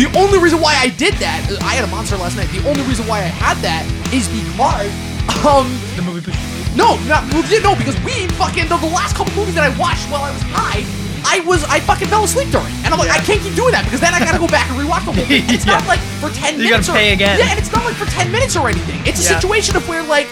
The only reason why I did that, I had a monster last night. The only reason why I had that is because, um, The movie no, not yeah, no, because we fucking the, the last couple movies that I watched while I was high, I was I fucking fell asleep during, and I'm like I can't keep doing that because then I gotta go back and rewatch the movie. It's not like for ten You minutes. gotta or, pay again. Yeah, and it's not like for ten minutes or anything. It's a Yeah. situation of where like.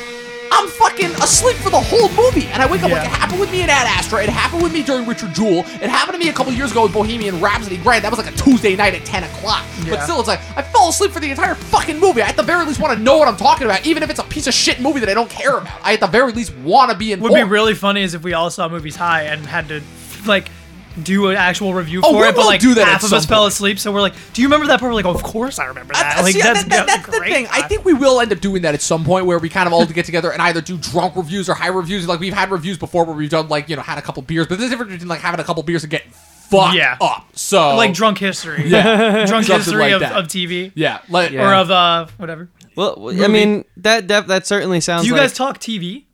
I'm fucking asleep for the whole movie, and I wake up like it happened with me in Ad Astra. It happened with me during Richard Jewell. It happened to me a couple years ago with Bohemian Rhapsody. Granted, that was like a Tuesday night at 10 o'clock, but still, it's like I fell asleep for the entire fucking movie. I at the very least want to know what I'm talking about, even if it's a piece of shit movie that I don't care about. I at the very least want to be in. Would be really funny is if we all saw movies high and had to like do an actual review Oh, for we it, but like do that half of some us fell asleep. So we're like, "Do you remember that part?" We're like, "Oh, of course I remember that." Uh, like see, that's, that- that- that's that's the thing. I think we will end up doing that at some point where we kind of all get together and either do drunk reviews or high reviews. Like we've had reviews before where we've done like you know had a couple beers, but there's a difference between like having a couple beers and getting fucked Yeah. up. So like drunk history, Yeah. drunk Something history like of, of TV yeah, like Yeah. or of uh whatever. Well, I mean that that, that certainly sounds. Do you like, guys talk TV?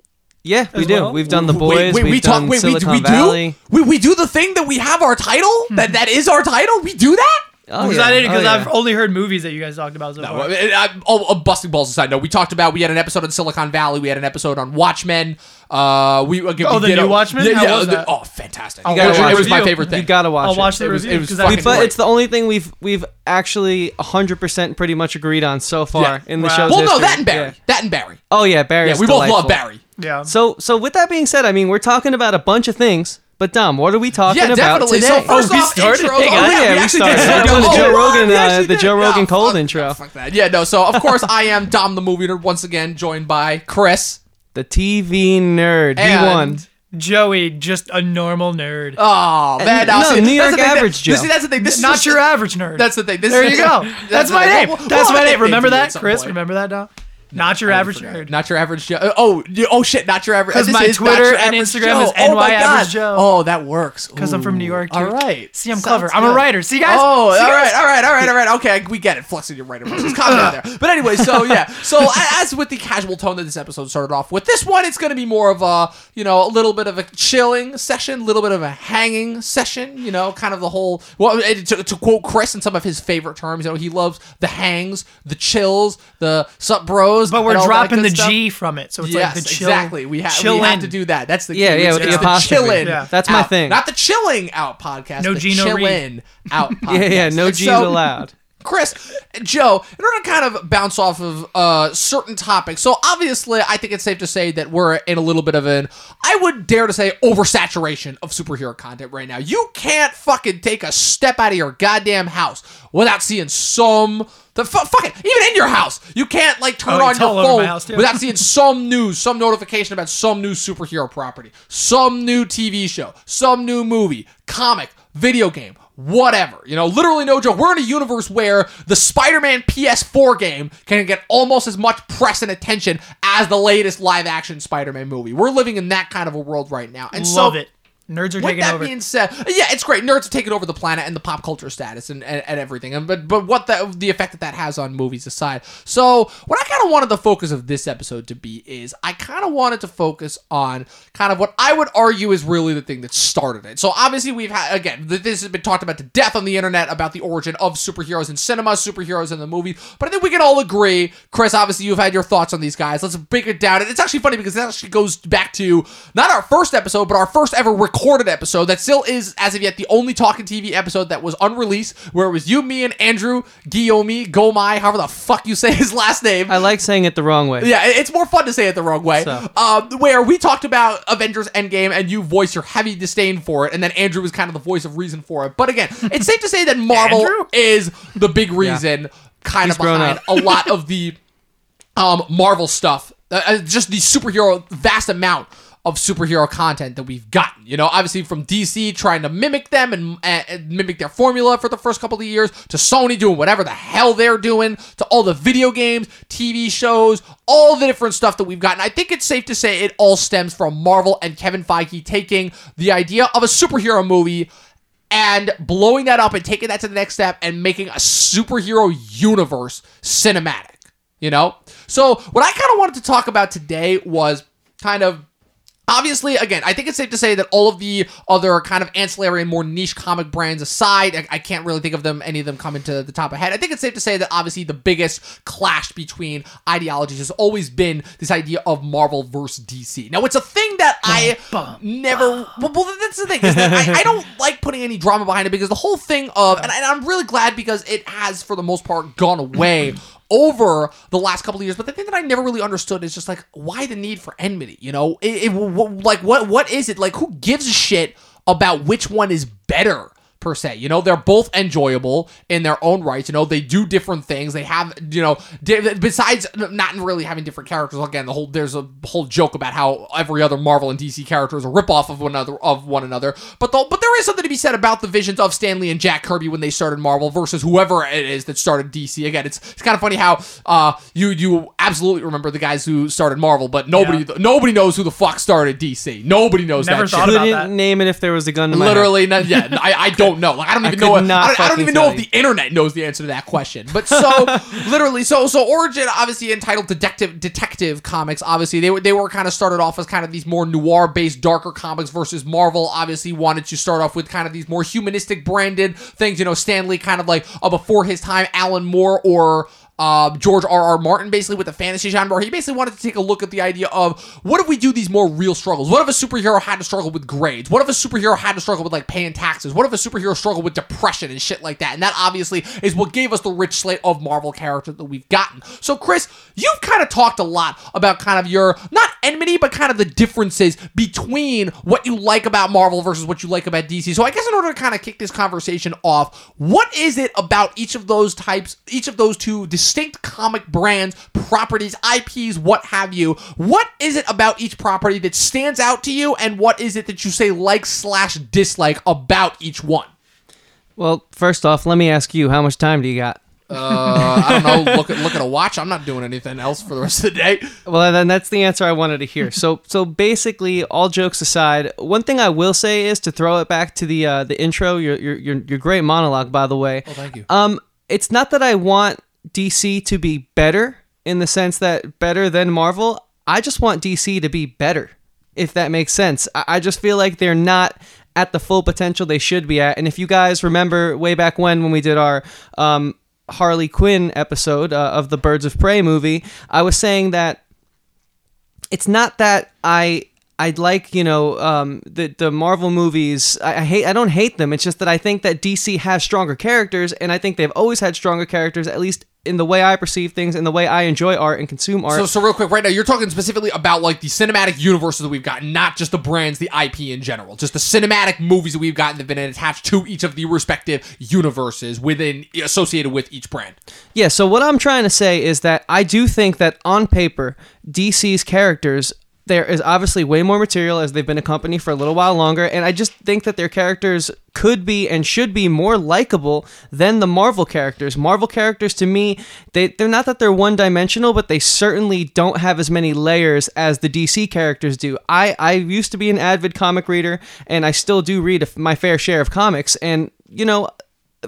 Yeah, we do. well? We've done the boys. wait, we've we talk. done Wait, we, Silicon we Valley. do. We, we do the thing that we have our title. Hmm. That that is our title. We do that. Oh, Because yeah. I didn't. Because oh, yeah. I've only heard movies that you guys talked about so No, far. I mean, I, oh, uh, busting balls aside. No, we talked about. We had an episode on Silicon Valley. We had an episode on Watchmen. Uh, we uh, again. Oh, we the did new a- Watchmen? Yeah, How yeah. was the- that? oh, fantastic! You It gotta was, watch it was my Review. favorite thing. You gotta watch I'll it. watch the It was- review it was because fucking that's But it's the only thing we've we've actually 100% pretty much agreed on so far Yeah. in the Wow. show's well, no, history. that and Barry. Yeah. That and Barry. Oh yeah, Barry. Yeah, we both love Barry. Yeah. So so with that being said, I mean we're talking about a bunch of things. But Dom, what are we talking Yeah, about definitely. today? So first we off, started? intros. Hey, oh, guys. yeah, Yeah, we actually started. did. We're doing the Oh, Joe Rogan, uh, the. Joe Rogan Yeah, cold fuck- intro. Fuck that. Yeah, no. So of course I am Dom the movie nerd once again, joined by Chris. The TV nerd. He And- won. Joey, just a normal nerd. Oh man, now, no, see, New that's York the that- average Joe. See, that's the thing. This is Not your average nerd. That's the thing. This there is, you go. That's, the my name. We'll- we'll That's have my name. Remember for you at that, Chris? Remember that, Dom? Not your average forgot. nerd. Not your average Joe. Oh, oh shit! Not your average. 'Cause this my is not Twitter your and average Instagram Joe. is oh my NY God. average Joe. Oh, that works. Because I'm from New York, too. All right. See, I'm Sounds clever. I'm a good. writer. See, guys? Oh, See, all guys? right, all right, all right, all right. Okay, we get it. Flexing your writer versus down there. But anyway, so yeah, so a- as with the casual tone that this episode started off with, this one it's going to be more of a you know a little bit of a chilling session, a little bit of a hanging session. You know, kind of the whole. Well, it- to, to quote Chris in some of his favorite terms, you know, he loves the hangs, the chills, the sup bros. But we're and all that dropping the stuff. G from it. So it's yes, like the chill. exactly. We, ha- we have to do that. That's the Yeah, key. yeah, It's- with the it's apostrophe. chillin' Yeah. That's my out. thing. Not the chilling out podcast. No the G, no chillin' out podcast. Yeah, yeah, no G's so, allowed. Chris, Joe, in order to kind of bounce off of uh, certain topics, so obviously I think it's safe to say that we're in a little bit of an, I would dare to say, oversaturation of superhero content right now. You can't fucking take a step out of your goddamn house without seeing some. The fu- fuck it, even in your house, you can't like turn Oh, on it's your all over my phone house, too. without seeing some news, some notification about some new superhero property, some new TV show, some new movie, comic, video game, whatever. You know, literally no joke. We're in a universe where the Spider-Man PS4 game can get almost as much press and attention as the latest live-action Spider-Man movie. We're living in that kind of a world right now. And so Love it. Nerds are with taking that over. being said, yeah, it's great. Nerds are taking over the planet and the pop culture status and, and, and everything. And but but what the the effect that that has on movies aside. So what I kind of wanted the focus of this episode to be is I kind of wanted to focus on kind of what I would argue is really the thing that started it. So obviously we've had again this has been talked about to death on the internet about the origin of superheroes in cinema, superheroes in the movie. But I think we can all agree, Chris. Obviously you've had your thoughts on these guys. Let's break it down. And it's actually funny because it actually goes back to not our first episode, but our first ever recorded episode that still is, as of yet, the only talking TV episode that was unreleased, where it was you, me, and Andrew Guillaume, Gomai, however the fuck you say his last name. I like saying it the wrong way. Yeah, it's more fun to say it the wrong way. So. Um, where we talked about Avengers Endgame and you voiced your heavy disdain for it, and then Andrew was kind of the voice of reason for it. But again, it's safe to say that Marvel is the big reason, kind He's of behind up. a lot of the um, Marvel stuff. Uh, uh, just the superhero, vast amount of superhero content that we've gotten. You know, obviously from DC trying to mimic them and, and, mimic their formula for the first couple of years, to Sony doing whatever the hell they're doing, to all the video games, TV shows, all the different stuff that we've gotten. I think it's safe to say it all stems from Marvel and Kevin Feige taking the idea of a superhero movie and blowing that up and taking that to the next step and making a superhero universe cinematic. You know? So, what I kind of wanted to talk about today was kind of Obviously, again, I think it's safe to say that all of the other kind of ancillary and more niche comic brands aside, I, I can't really think of them, any of them coming to the top of head. I think it's safe to say that obviously the biggest clash between ideologies has always been this idea of Marvel versus DC. Now, it's a thing that I bum, never. Well, well, that's the thing is that I, I don't like putting any drama behind it because the whole thing of, and, and I'm really glad because it has for the most part gone away over the last couple of years. But the thing that I never really understood is just like why the need for enmity. You know, it, it like what what is it like? Who gives a shit about which one is better? Per se, you know, they're both enjoyable in their own rights. You know, they do different things. They have, you know, di- besides not really having different characters. Again, the whole there's a whole joke about how every other Marvel and DC character is a ripoff of one another of one another. But the, but there is something to be said about the visions of Stan Lee and Jack Kirby when they started Marvel versus whoever it is that started DC. Again, it's it's kind of funny how uh you you absolutely remember the guys who started Marvel, but nobody nobody knows who the fuck started DC. Nobody knows Never that thought shit. about Couldn't that. name it if there was a gun in my head. Literally, not, yeah. I, I don't know. Like I don't even could know. If, I, don't, I don't even know tell if the internet knows the answer to that question. But so literally, so so Origin obviously entitled Detective Detective Comics. Obviously, they were they were kind of started off as kind of these more noir based, darker comics versus Marvel. Obviously, wanted to start off with kind of these more humanistic branded things. You know, Stan Lee kind of like uh, before his time, Alan Moore or uh, George R. R. Martin, basically with the fantasy genre, he basically wanted to take a look at the idea of what if we do these more real struggles? What if a superhero had to struggle with grades? What if a superhero had to struggle with like paying taxes? What if a superhero struggled with depression and shit like that? And that obviously is what gave us the rich slate of Marvel characters that we've gotten. So, Chris, you've kind of talked a lot about kind of your not enmity, but kind of the differences between what you like about Marvel versus what you like about DC. So, I guess in order to kind of kick this conversation off, what is it about each of those types, each of those two distinct comic brands, properties, IPs, what have you? What is it about each property that stands out to you, and what is it that you say like slash dislike about each one? Well, first off, let me ask you, how much time do you got? Uh, I don't know. Look at look at a watch. I'm not doing anything else for the rest of the day. Well, then that's the answer I wanted to hear. So, so basically, all jokes aside, one thing I will say is to throw it back to the uh, the intro. Your your your your great monologue, by the way. Oh, thank you. Um, it's not that I want DC to be better in the sense that better than Marvel. I just want DC to be better, if that makes sense. I, I just feel like they're not at the full potential they should be at. And if you guys remember way back when when we did our um, Harley Quinn episode uh, of the Birds of Prey movie, I was saying that it's not that I I'd like you know um, the the Marvel movies. I, I hate I don't hate them. It's just that I think that DC has stronger characters, and I think they've always had stronger characters. At least in the way I perceive things, in the way I enjoy art and consume art. So, so real quick, right now, you're talking specifically about like the cinematic universes that we've got, not just the brands, the IP in general, just the cinematic movies that we've gotten that have been attached to each of the respective universes within associated with each brand. Yeah, so what I'm trying to say is that I do think that on paper, DC's characters there is obviously way more material as they've been a company for a little while longer, and I just think that their characters could be and should be more likable than the Marvel characters. Marvel characters to me, they they're not that they're one dimensional, but they certainly don't have as many layers as the DC characters do. I I used to be an avid comic reader, and I still do read my fair share of comics, and you know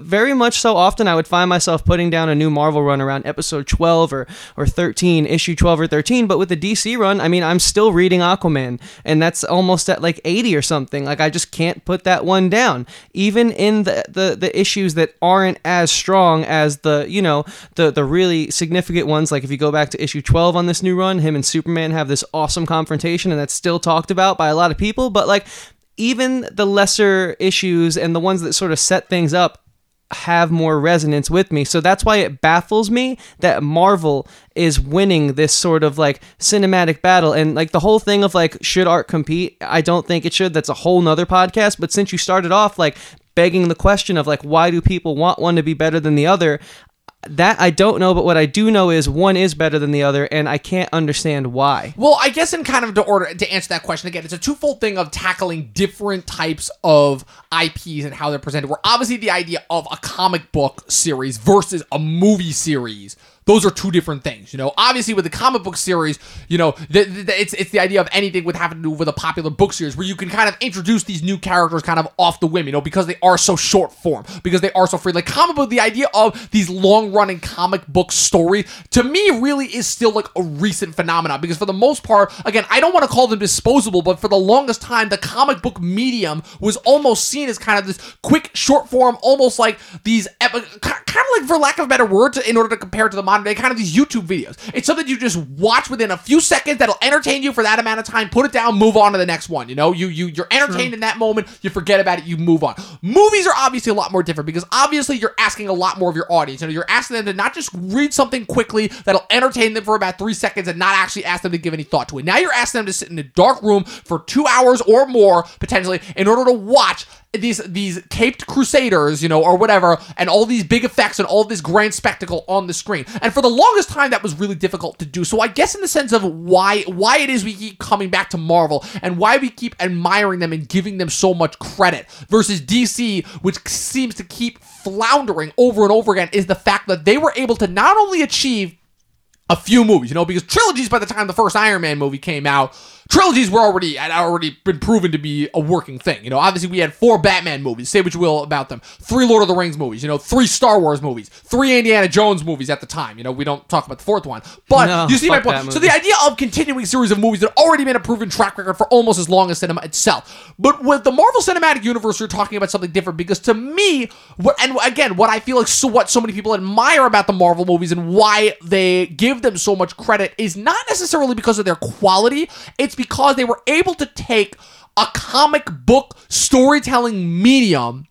very much so often I would find myself putting down a new Marvel run around episode 12 or, or 13, issue 12 or 13. But with the DC run, I mean, I'm still reading Aquaman, and that's almost at like 80 or something. Like, I just can't put that one down. Even in the, the, the issues that aren't as strong as the, you know, the, the really significant ones, like if you go back to issue 12 on this new run, him and Superman have this awesome confrontation, and that's still talked about by a lot of people. But like, even the lesser issues and the ones that sort of set things up have more resonance with me. So that's why it baffles me that Marvel is winning this sort of like cinematic battle. And like the whole thing of like, should art compete? I don't think it should. That's a whole nother podcast. But since you started off like begging the question of like, why do people want one to be better than the other? That I don't know, but what I do know is one is better than the other, and I can't understand why. Well, I guess in kind of to order to answer that question again, it's a twofold thing of tackling different types of IPs and how they're presented. Where obviously the idea of a comic book series versus a movie series those are two different things. You know, obviously with the comic book series, you know, the, the, it's it's the idea of anything with having to do with a popular book series where you can kind of introduce these new characters kind of off the whim, you know, because they are so short form, because they are so free. Like comic book, the idea of these long running comic book story to me really is still like a recent phenomenon because for the most part, again, I don't want to call them disposable, but for the longest time, the comic book medium was almost seen as kind of this quick, short form, almost like these, epi- kind of like, for lack of a better word, to, in order to compare to the modern day, kind of these YouTube videos. It's something you just watch within a few seconds that'll entertain you for that amount of time, put it down, move on to the next one. You know, you you you're entertained in that moment, you forget about it, you move on. Movies are obviously a lot more different because obviously you're asking a lot more of your audience. You know, you're asking them to not just read something quickly that'll entertain them for about three seconds and not actually ask them to give any thought to it. Now you're asking them to sit in a dark room for two hours or more potentially in order to watch these these caped crusaders, you know, or whatever, and all these big effects and all this grand spectacle on the screen. And for the longest time, that was really difficult to do. So I guess in the sense of why why it is we keep coming back to Marvel and why we keep admiring them and giving them so much credit versus DC, which seems to keep floundering over and over again, is the fact that they were able to not only achieve a few movies, you know, because trilogies by the time the first Iron Man movie came out, trilogies were already had already been proven to be a working thing. You know, obviously we had four Batman movies, say what you will about them, three Lord of the Rings movies, you know, three Star Wars movies, three Indiana Jones movies at the time. You know, we don't talk about the fourth one, but No, you see my point. So the idea of continuing series of movies that already been a proven track record for almost as long as cinema itself. But with the Marvel Cinematic Universe, you're talking about something different because to me, what and again, what I feel like so what so many people admire about the Marvel movies and why they give them so much credit is not necessarily because of their quality. It's because they were able to take a comic book storytelling medium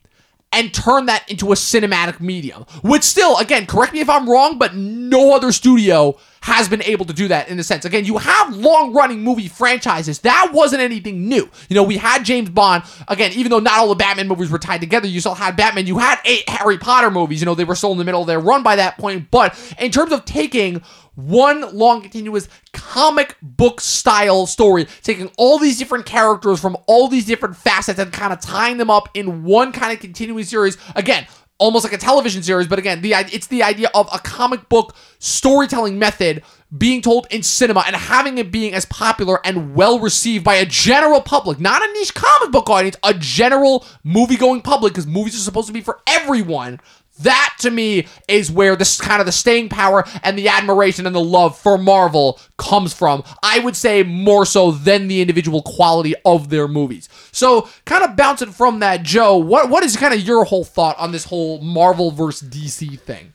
and turn that into a cinematic medium. Which still, again, correct me if I'm wrong, but no other studio has been able to do that in a sense. Again, you have long running movie franchises. That wasn't anything new. You know, we had James Bond. Again, even though not all the Batman movies were tied together, you still had Batman. You had eight Harry Potter movies. You know, they were still in the middle of their run by that point. But in terms of taking one long continuous comic book style story, taking all these different characters from all these different facets and kind of tying them up in one kind of continuing series. Again, almost like a television series, but again, the it's the idea of a comic book storytelling method being told in cinema and having it being as popular and well received by a general public, not a niche comic book audience, a general movie going public, because movies are supposed to be for everyone. That to me is where this kind of the staying power and the admiration and the love for Marvel comes from. I would say more so than the individual quality of their movies. So, kind of bouncing from that, Joe, what what is kind of your whole thought on this whole Marvel versus DC thing?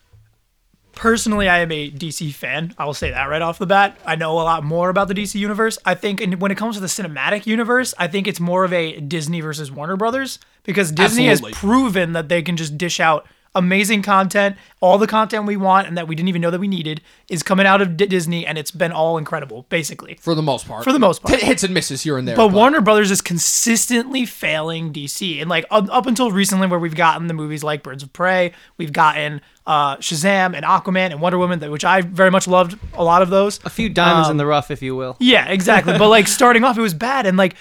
Personally, I am a DC fan. I will say that right off the bat. I know a lot more about the DC universe. I think in, when it comes to the cinematic universe, I think it's more of a Disney versus Warner Brothers because Disney Absolutely. has proven that they can just dish out amazing content, all the content we want and that we didn't even know that we needed is coming out of D- Disney and it's been all incredible, basically. For the most part. For the most part. Hit- Hits and misses here and there. But Warner Brothers is consistently failing DC, and like up, up until recently, where we've gotten the movies like Birds of Prey, we've gotten uh, Shazam and Aquaman and Wonder Woman, which I very much loved a lot of those. A few diamonds Um, in the rough, if you will. Yeah, exactly. but like starting off, it was bad, and like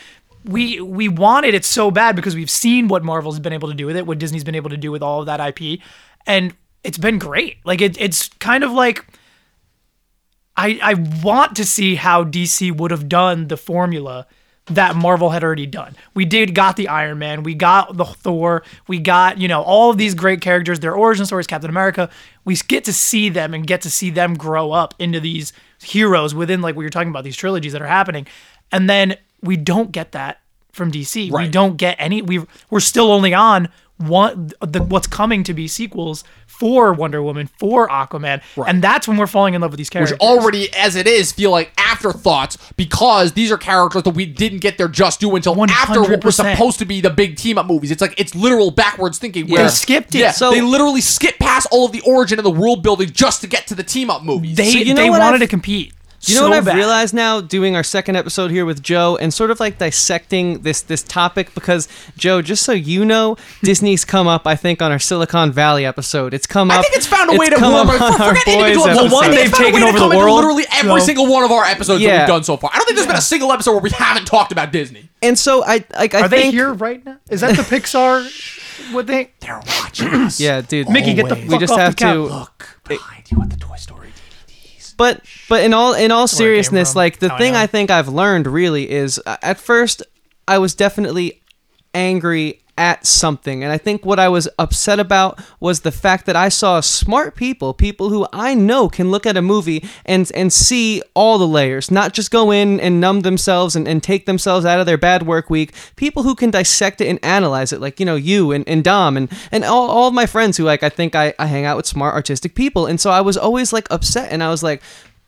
we we wanted it so bad because we've seen what Marvel's been able to do with it, what Disney's been able to do with all of that IP, and it's been great. Like it, it's kind of like. I, I want to see how DC would have done the formula that Marvel had already done. We did got the Iron Man, we got the Thor, we got, you know, all of these great characters, their origin stories, Captain America. We get to see them and get to see them grow up into these heroes within like what you're talking about, these trilogies that are happening. And then we don't get that from DC. We don't get any we we're still only on one the what's coming to be sequels for Wonder Woman, for Aquaman. And that's when we're falling in love with these characters. which already, as it is, feel like afterthoughts because these are characters that we didn't get their just due until after what was supposed to be the big team up movies. It's like it's literal backwards thinking. Yeah. Where, They skipped it. Yeah, So- they literally skip past all of the origin and the world building just to get to the team up movies. they So you know they what wanted I've- to compete. Do you know so what I've bad. realized now doing our second episode here with Joe and sort of like dissecting this this topic because Joe, just so you know, Disney's come up I think on our Silicon Valley episode. It's come up. I think it's found a way to come warm. up For, on our forget boys individual episode. episodes. one they've it's found a taken over the world, Literally every so- single one of our episodes that Yeah. we've done so far. I don't think there's been a single episode where we haven't talked about Disney. And so I like I Are they here right now? Is that the Pixar? What they? They're watching us. Yeah, dude. Mickey, get oh, the Always. fuck we just off have the couch. to Look behind you at the Toy Story. But but in all in all seriousness, like the How I thing know. I think I've learned really is uh, at first I was definitely angry at something and I think what I was upset about was the fact that I saw smart people, people who I know can look at a movie and and see all the layers, not just go in and numb themselves and, and take themselves out of their bad work week. People who can dissect it and analyze it, like you know you and, and Dom and and all, all of my friends who like I think I, I hang out with smart artistic people, and so I was always like upset and I was like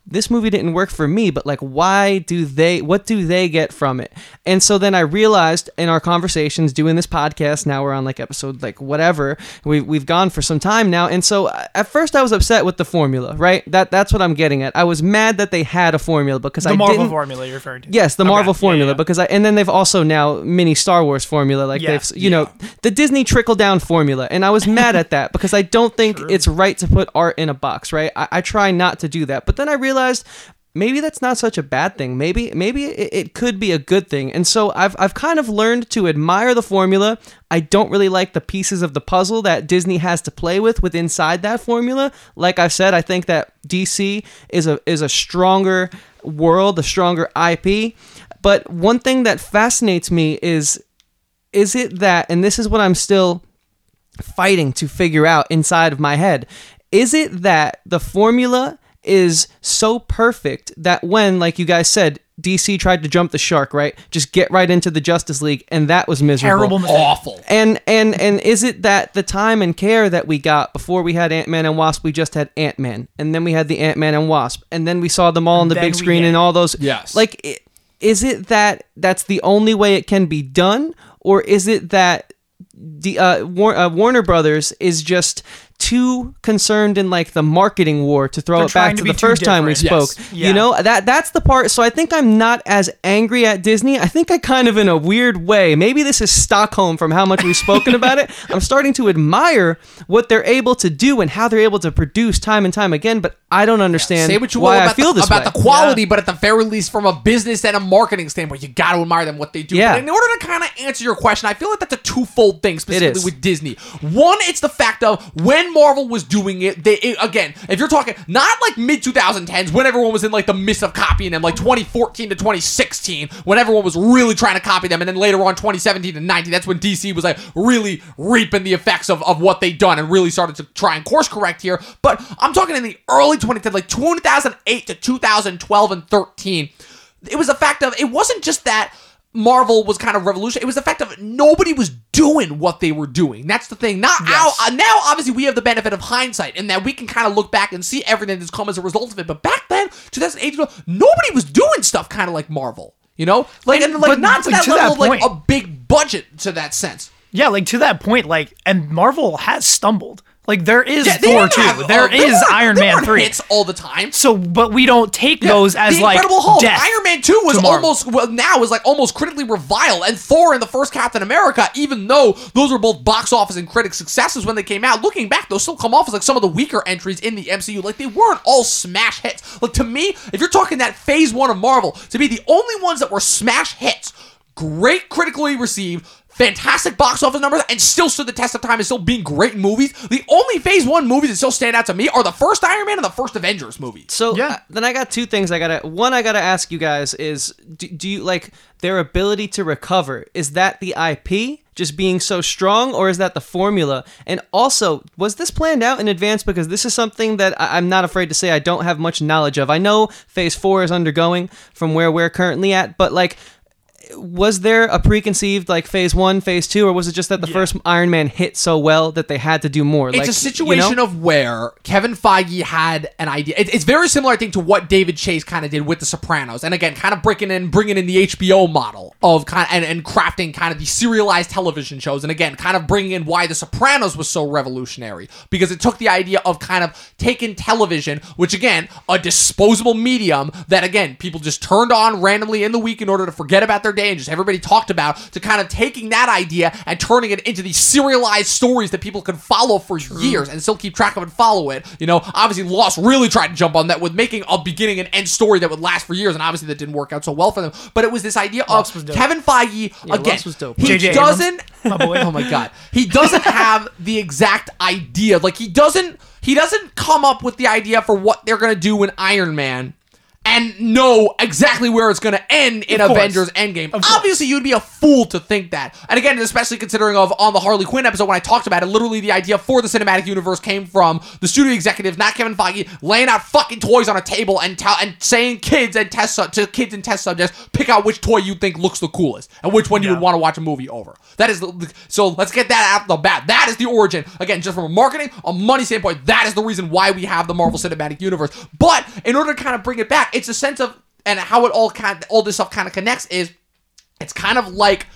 this movie didn't work for me, but like, why do they, what do they get from it? And so then I realized in our conversations doing this podcast, now we're on like episode like whatever, we've, we've gone for some time now. And so uh, at first I was upset with the formula, right? That That's what I'm getting at. I was mad that they had a formula because The I Marvel didn't. formula you're referring to. Yes, the Okay, Marvel formula yeah. because I and then they've also now mini Star Wars formula like Yeah, they've you know the Disney trickle down formula and I was mad at that because I don't think it's right to put art in a box right I, I try not to do that but then I realized maybe that's not such a bad thing. Maybe maybe it, it could be a good thing. And so I've I've kind of learned to admire the formula. I don't really like the pieces of the puzzle that Disney has to play with with inside that formula. Like I said I think that DC is a is a stronger world a stronger IP but one thing that fascinates me is is it that and this is what I'm still fighting to figure out inside of my head is it that the formula is so perfect that when like you guys said DC tried to jump the shark right just get right into the Justice League and that was miserable Terrible mistake. Awful. and and and is it that the time and care that we got before we had Ant Man and Wasp, we just had Ant Man, and then we had the Ant Man and Wasp, and then we saw them all on the then big screen and all those. Yes. Like, i- is it that that's the only way it can be done, or is it that the uh, War- uh, Warner Brothers is just too concerned in like the marketing war to throw They're it back to to the first time we spoke. Yes. You know that that's the part. So I think I'm not as angry at Disney. I think I kind of in a weird way. Maybe this is Stockholm from how much we've spoken about it. I'm starting to admire what they're able to do and how they're able to produce time and time again. But I don't understand Say what you why will I about, feel the, this about way. the quality, but at the very least, from a business and a marketing standpoint, you got to admire them what they do. Yeah. But in order to kind of answer your question, I feel like that's a twofold thing, specifically with Disney. One, it's the fact of when Marvel was doing it. They it- again, if you're talking not like mid 2010s when everyone was in like the midst of copying them, like 2014 to 2016, when everyone was really trying to copy them, and then later on 2017 to 19, that's when DC was like really reaping the effects of, of what they'd done and really started to try and course correct here. But I'm talking in the early 2010s, like 2008 to 2012 and 13. It was a fact of it wasn't just that Marvel was kind of revolutionary. It was the fact of nobody was doing what they were doing. That's the thing. Not now, uh, now, obviously, we have the benefit of hindsight and that we can kind of look back and see everything that's come as a result of it. But back then, 2008, nobody was doing stuff kind of like Marvel. You know, like and, like but, not to that to level that of like a big budget to that sense. Yeah, like to that point, like, and Marvel has stumbled. Like there is Yeah, Thor two, have- there uh, is weren't- Iron Man three. hits all the time. So, but we don't take Yeah, those as the like Incredible Hulk. death Iron Man Two was to Marvel. almost well now is like almost critically reviled, and Thor and the first Captain America, even though those were both box office and critic successes when they came out, looking back, those still come off as like some of the weaker entries in the MCU. Like they weren't all smash hits. Like to me, if you're talking that Phase One of Marvel, to be the only ones that were smash hits, great critically received. Fantastic box office numbers and still stood the test of time and still being great movies. The only Phase One movies that still stand out to me are the first Iron Man and the first Avengers movie. So Yeah. uh, then I got two things I gotta. One I gotta ask you guys is, do, do you like their ability to recover? Is that the IP just being so strong, or is that the formula? And also, was this planned out in advance? Because this is something that I, I'm not afraid to say I don't have much knowledge of. I know Phase Four is undergoing from where we're currently at, but like. Was there a preconceived like phase one, phase two, or was it just that the first Iron Man hit so well that they had to do more? It's like, a situation you know? of where Kevin Feige had an idea. It- it's very similar, I think, to what David Chase kind of did with The Sopranos, and again, kind of breaking in, bringing in the HBO model of kind and, and crafting kind of the serialized television shows, and again, kind of bringing in why The Sopranos was so revolutionary because it took the idea of kind of taking television, which again, a disposable medium that again people just turned on randomly in the week in order to forget about their entire day and just everybody talked about to kind of taking that idea and turning it into these serialized stories that people can follow for years and still keep track of and follow it. You know, obviously Lost really tried to jump on that with making a beginning and end story that would last for years, and obviously that didn't work out so well for them. But it was this idea Lost of. Kevin Feige again. Was dope. He J.J. Doesn't. my boy. oh my god, he doesn't have the exact idea. Like he doesn't. He doesn't come up with the idea for what they're gonna do in Iron Man. And know exactly where it's going to end in Avengers Endgame. Obviously, you'd be a fool to think that. And again, especially considering of on the Harley Quinn episode when I talked about it, literally the idea for the cinematic universe came from the studio executives, not Kevin Feige, laying out fucking toys on a table and tell and saying kids and test su- to kids and test subjects, pick out which toy you think looks the coolest and which one you would want to watch a movie over. That is the, so. Let's get that out the bat. That is the origin. Again, just from a marketing, a money standpoint, that is the reason why we have the Marvel Cinematic Universe. But in order to kind of bring it back, it's a sense of and how it all kind all this stuff kind of connects is it's kind of like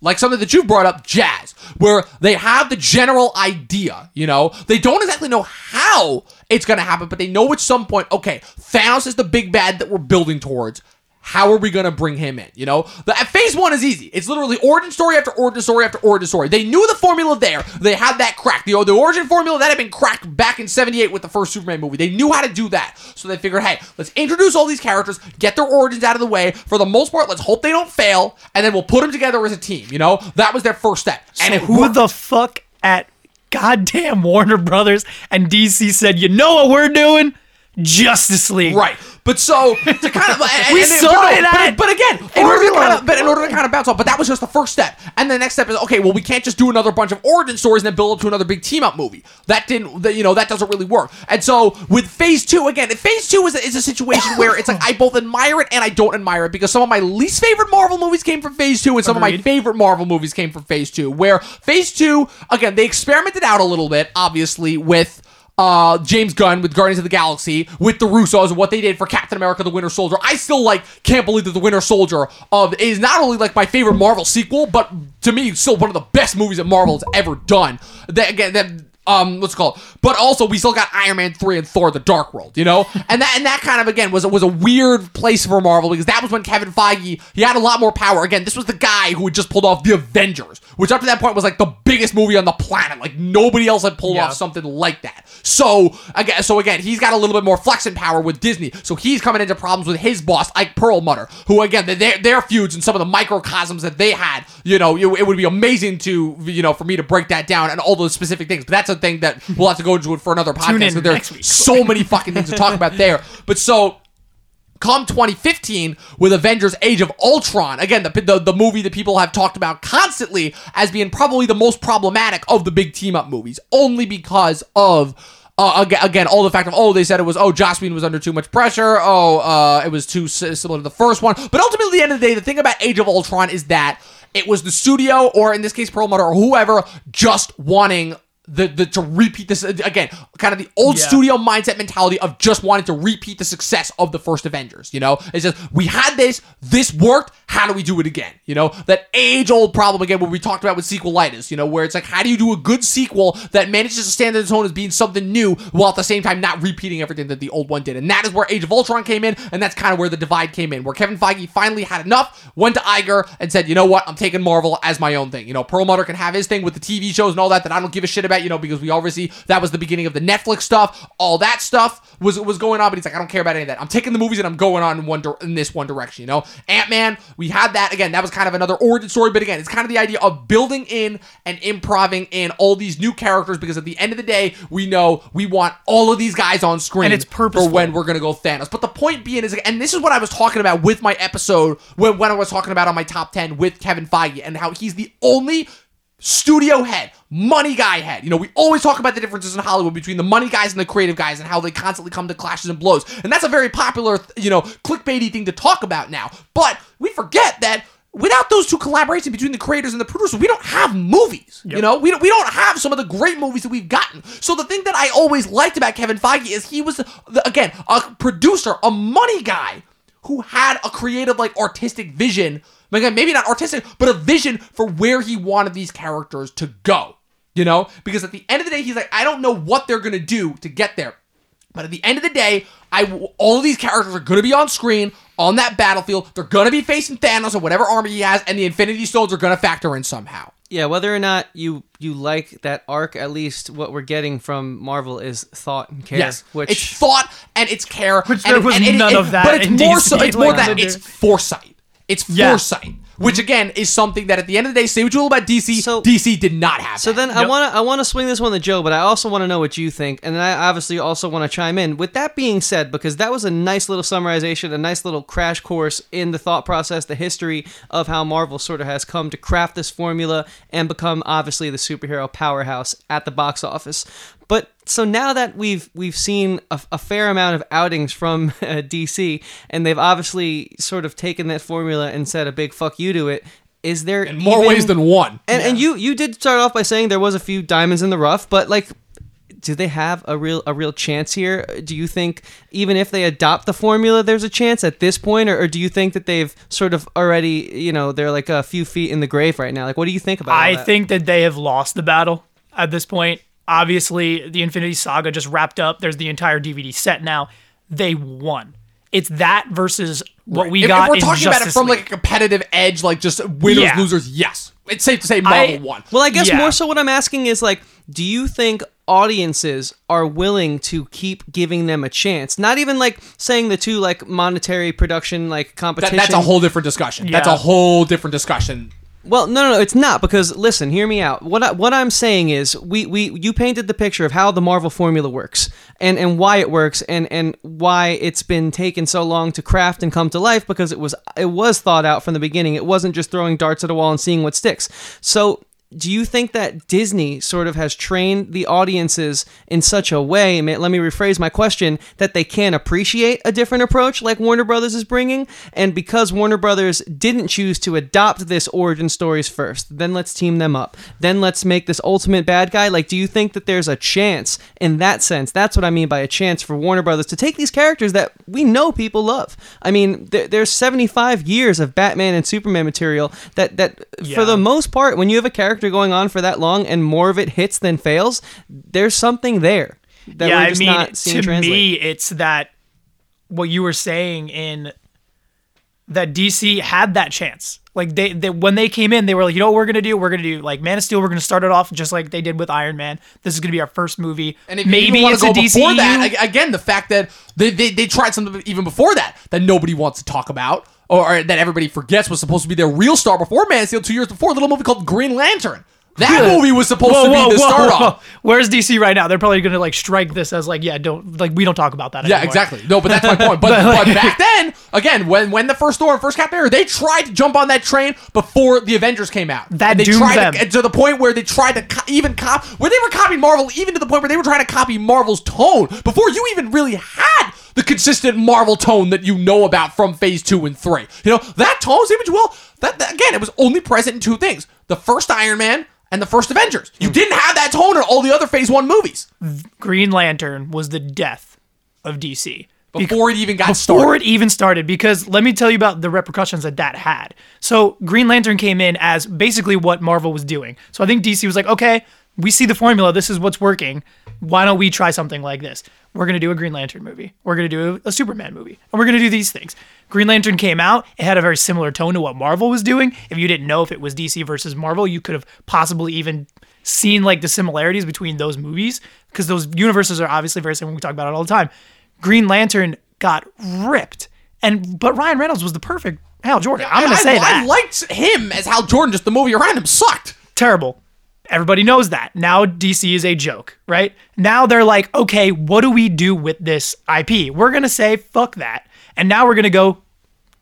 like something that you brought up jazz where they have the general idea you know? They don't exactly know how it's to happen but they know at some point okay thanos is the big bad that we're building towards how are we going to bring him in you know? The phase one is easy. It's literally origin story after origin story after origin story. They knew the formula there. They had that crack. the, the origin formula that had been cracked back in 78 with the first superman movie. They knew how to do that. So they figured hey let's introduce all these characters get their origins out of the way. For the most part let's hope they don't fail and then we'll put them together as a team you know? That was their first step. And And who worked. the fuck at goddamn Warner Brothers and DC said, you know what we're doing? Justice League. Right. But so to kind of and, We and- saw but, it but, but again, in order to kind of but in order to kind of bounce off, but that was just the first step. And the next step is okay, well we can't just do another bunch of origin stories and then build up to another big team up movie. That didn't that, you know, that doesn't really work. And so with phase 2 again, phase 2 is a, is a situation where it's like I both admire it and I don't admire it because some of my least favorite Marvel movies came from phase 2 and some of my favorite Marvel movies came from phase 2 where phase 2 again, they experimented out a little bit obviously with uh, James Gunn with Guardians of the Galaxy, with the Russos and what they did for Captain America: The Winter Soldier. I still like can't believe that the Winter Soldier of is not only like my favorite Marvel sequel, but to me still one of the best movies that Marvel has ever done. That again, that um, what's it called? But also we still got Iron Man three and Thor: The Dark World, you know, and that and that kind of again was was a weird place for Marvel because that was when Kevin Feige he had a lot more power. Again, this was the guy who had just pulled off the Avengers, which up to that point was like the biggest movie on the planet. Like nobody else had pulled Yeah. off something like that. So again, so again, he's got a little bit more flexing power with Disney. So he's coming into problems with his boss, Ike Perlmutter, who again, their their feuds and some of the microcosms that they had. You know, it, it would be amazing to you know for me to break that down and all those specific things. But that's a thing that we'll have to go into it for another podcast. Tune in 'cause There's so many fucking things to talk about there. But so come 2015 with Avengers Age of Ultron. Again, the, the, the movie that people have talked about constantly as being probably the most problematic of the big team up movies, only because of. Uh, aga- again, all the fact of oh, they said it was oh, Joss Whedon was under too much pressure. Oh, uh, it was too similar to the first one. But ultimately, at the end of the day, the thing about Age of Ultron is that it was the studio, or in this case, Perlmutter or whoever, just wanting the, the to repeat this again, kind of the old Yeah. studio mindset mentality of just wanting to repeat the success of the first Avengers. You know, it's just we had this, this worked. How do we do it again? You know, that age old problem again, what we talked about with sequelitis. You know, where it's like, how do you do a good sequel that manages to stand on its own as being something new while at the same time not repeating everything that the old one did? And that is where Age of Ultron came in, and that's kind of where the divide came in, where Kevin Feige finally had enough, went to Iger and said, you know what, I'm taking Marvel as my own thing. You know, Perlmutter can have his thing with the TV shows and all that that I don't give a shit about. You know, because we obviously that was the beginning of the Netflix stuff, all that stuff was was going on. But he's like, I don't care about any of that. I'm taking the movies and I'm going on in one dir- in this one direction. You know, Ant Man, we had that again. That was kind of another origin story, but again, it's kind of the idea of building in and improving in all these new characters because at the end of the day, we know we want all of these guys on screen And it's for purposeful. when we're gonna go Thanos. But the point being is, and this is what I was talking about with my episode when, when I was talking about on my top ten with Kevin Feige and how he's the only studio head, money guy head. You know, we always talk about the differences in Hollywood between the money guys and the creative guys and how they constantly come to clashes and blows. And that's a very popular, you know, clickbaity thing to talk about now. But we forget that without those two collaborations between the creators and the producers, we don't have movies. You know, we don't, we don't have some of the great movies that we've gotten. So the thing that I always liked about Kevin Feige is he was, the, again, a producer, a money guy who had a creative, like artistic vision. Again, maybe not artistic, but a vision for where he wanted these characters to go. You know, because at the end of the day, he's like, I don't know what they're gonna do to get there. But at the end of the day, I w- all of these characters are going to be on screen on that battlefield. They're going to be facing Thanos or whatever army he has, and the Infinity Stones are going to factor in somehow. Yeah, whether or not you you like that arc, at least what we're getting from Marvel is thought and care. Yes, which it's thought and it's care. Which and, there was and it- none it- of that But it's in more DC, so. It's more like, that it's foresight. It's Yeah. foresight, which mm-hmm. again is something that at the end of the day, say what you will about DC, So- DC did not have. So that. then I want to I want to swing this one to Joe, but I also want to know what you think, and then I obviously also want to chime in. With that being said, because that was a nice little summarization, a nice little crash course in the thought process, the history of how Marvel sort of has come to craft this formula and become obviously the superhero powerhouse at the box office. But so now that we've we've seen a, a fair amount of outings from uh, DC, and they've obviously sort of taken that formula and said a big fuck you to it. Is there in more even- ways than one. and and you you did start off by saying there was a few diamonds in the rough, but like do they have a real a real chance here? Do you think even if they adopt the formula there's a chance at this point or, or do you think that they've sort of already, you know, they're like a few feet in the grave right now? Like what do you think about all I that? think that they have lost the battle at this point. Obviously, the Infinity Saga just wrapped up. There's the entire DVD set now. They won. It's that versus what we if, got if we're in talking about it from League. like a competitive edge, like just winners Yeah. losers, yes, it's safe to say Marvel I- won. Well, I guess Yeah. more so what I'm asking is like, do you think audiences are willing to keep giving them a chance? Not even like saying the two like monetary production like That, competition. that's a whole different discussion. That's a whole different discussion. Well, no, no, no, it's not because listen, hear me out. What I, what I'm saying is, we, we you painted the picture of how the Marvel formula works and and why it works and and why it's been taken so long to craft and come to life because it was it was thought out from the beginning. It wasn't just throwing darts at a wall and seeing what sticks. So. Do you think that Disney sort of has trained the audiences in such a way? Let me rephrase my question: that they can't appreciate a different approach like Warner Brothers is bringing, and because Warner Brothers didn't choose to adopt this origin stories first, then let's team them up. Then let's make this ultimate bad guy. Like, do you think that there's a chance in that sense? That's what I mean by a chance for Warner Brothers to take these characters that we know people love. I mean, there, there's 75 years of Batman and Superman material that that for the most part, when you have a character going on for that long and more of it hits than fails, there's something there that yeah, we're I just mean, not seeing to translate. me, it's that what you were saying in that DC had that chance. Like they, they when they came in, they were like, you know what we're gonna do? We're gonna do like Man of Steel. We're gonna start it off just like they did with Iron Man. This is gonna be our first movie. And if maybe even want it's to a go DCU. before that, again, the fact that they, they, they tried something even before that that nobody wants to talk about or, or that everybody forgets was supposed to be their real star before Man of Steel two years before, a little movie called Green Lantern. That movie was supposed Whoa, to be whoa, the whoa, start off. Where's DC right now? They're probably gonna like strike this as like, yeah, don't like we don't talk about that. Yeah, anymore. exactly. No, but that's my point. But, but back then, again, when when the first Thor and first Captain America, they tried to jump on that train before the Avengers came out. That they tried them. To, to the point where they tried to co- even cop where they were copying Marvel, even to the point where they were trying to copy Marvel's tone before you even really had the consistent Marvel tone that you know about from Phase Two and Three. You know that tone, what you. That, that again, it was only present in two things: the first Iron Man and the first Avengers. You hmm. didn't have that tone in all the other Phase One movies Green Lantern was the death of DC. before it even got before started. it even started because let me tell you about the repercussions that that had. So Green Lantern came in as basically what Marvel was doing. So I think DC was like, okay, we see the formula. This is what's working. Why don't we try something like this? We're gonna do a Green Lantern movie. We're gonna do a, Superman movie, and we're gonna do these things. Green Lantern came out. It had a very similar tone to what Marvel was doing. If you didn't know if it was DC versus Marvel, you could have possibly even seen like the similarities between those movies because those universes are obviously very similar. We talk about it all the time. Green Lantern got ripped, and but Ryan Reynolds was the perfect Hal Jordan. I'm gonna say I, that I liked him as Hal Jordan. Just the movie around him sucked. terrible. Everybody knows that. Now DC is a joke, right? Now they're like, okay, what do we do with this IP? We're gonna say fuck that, and now we're gonna go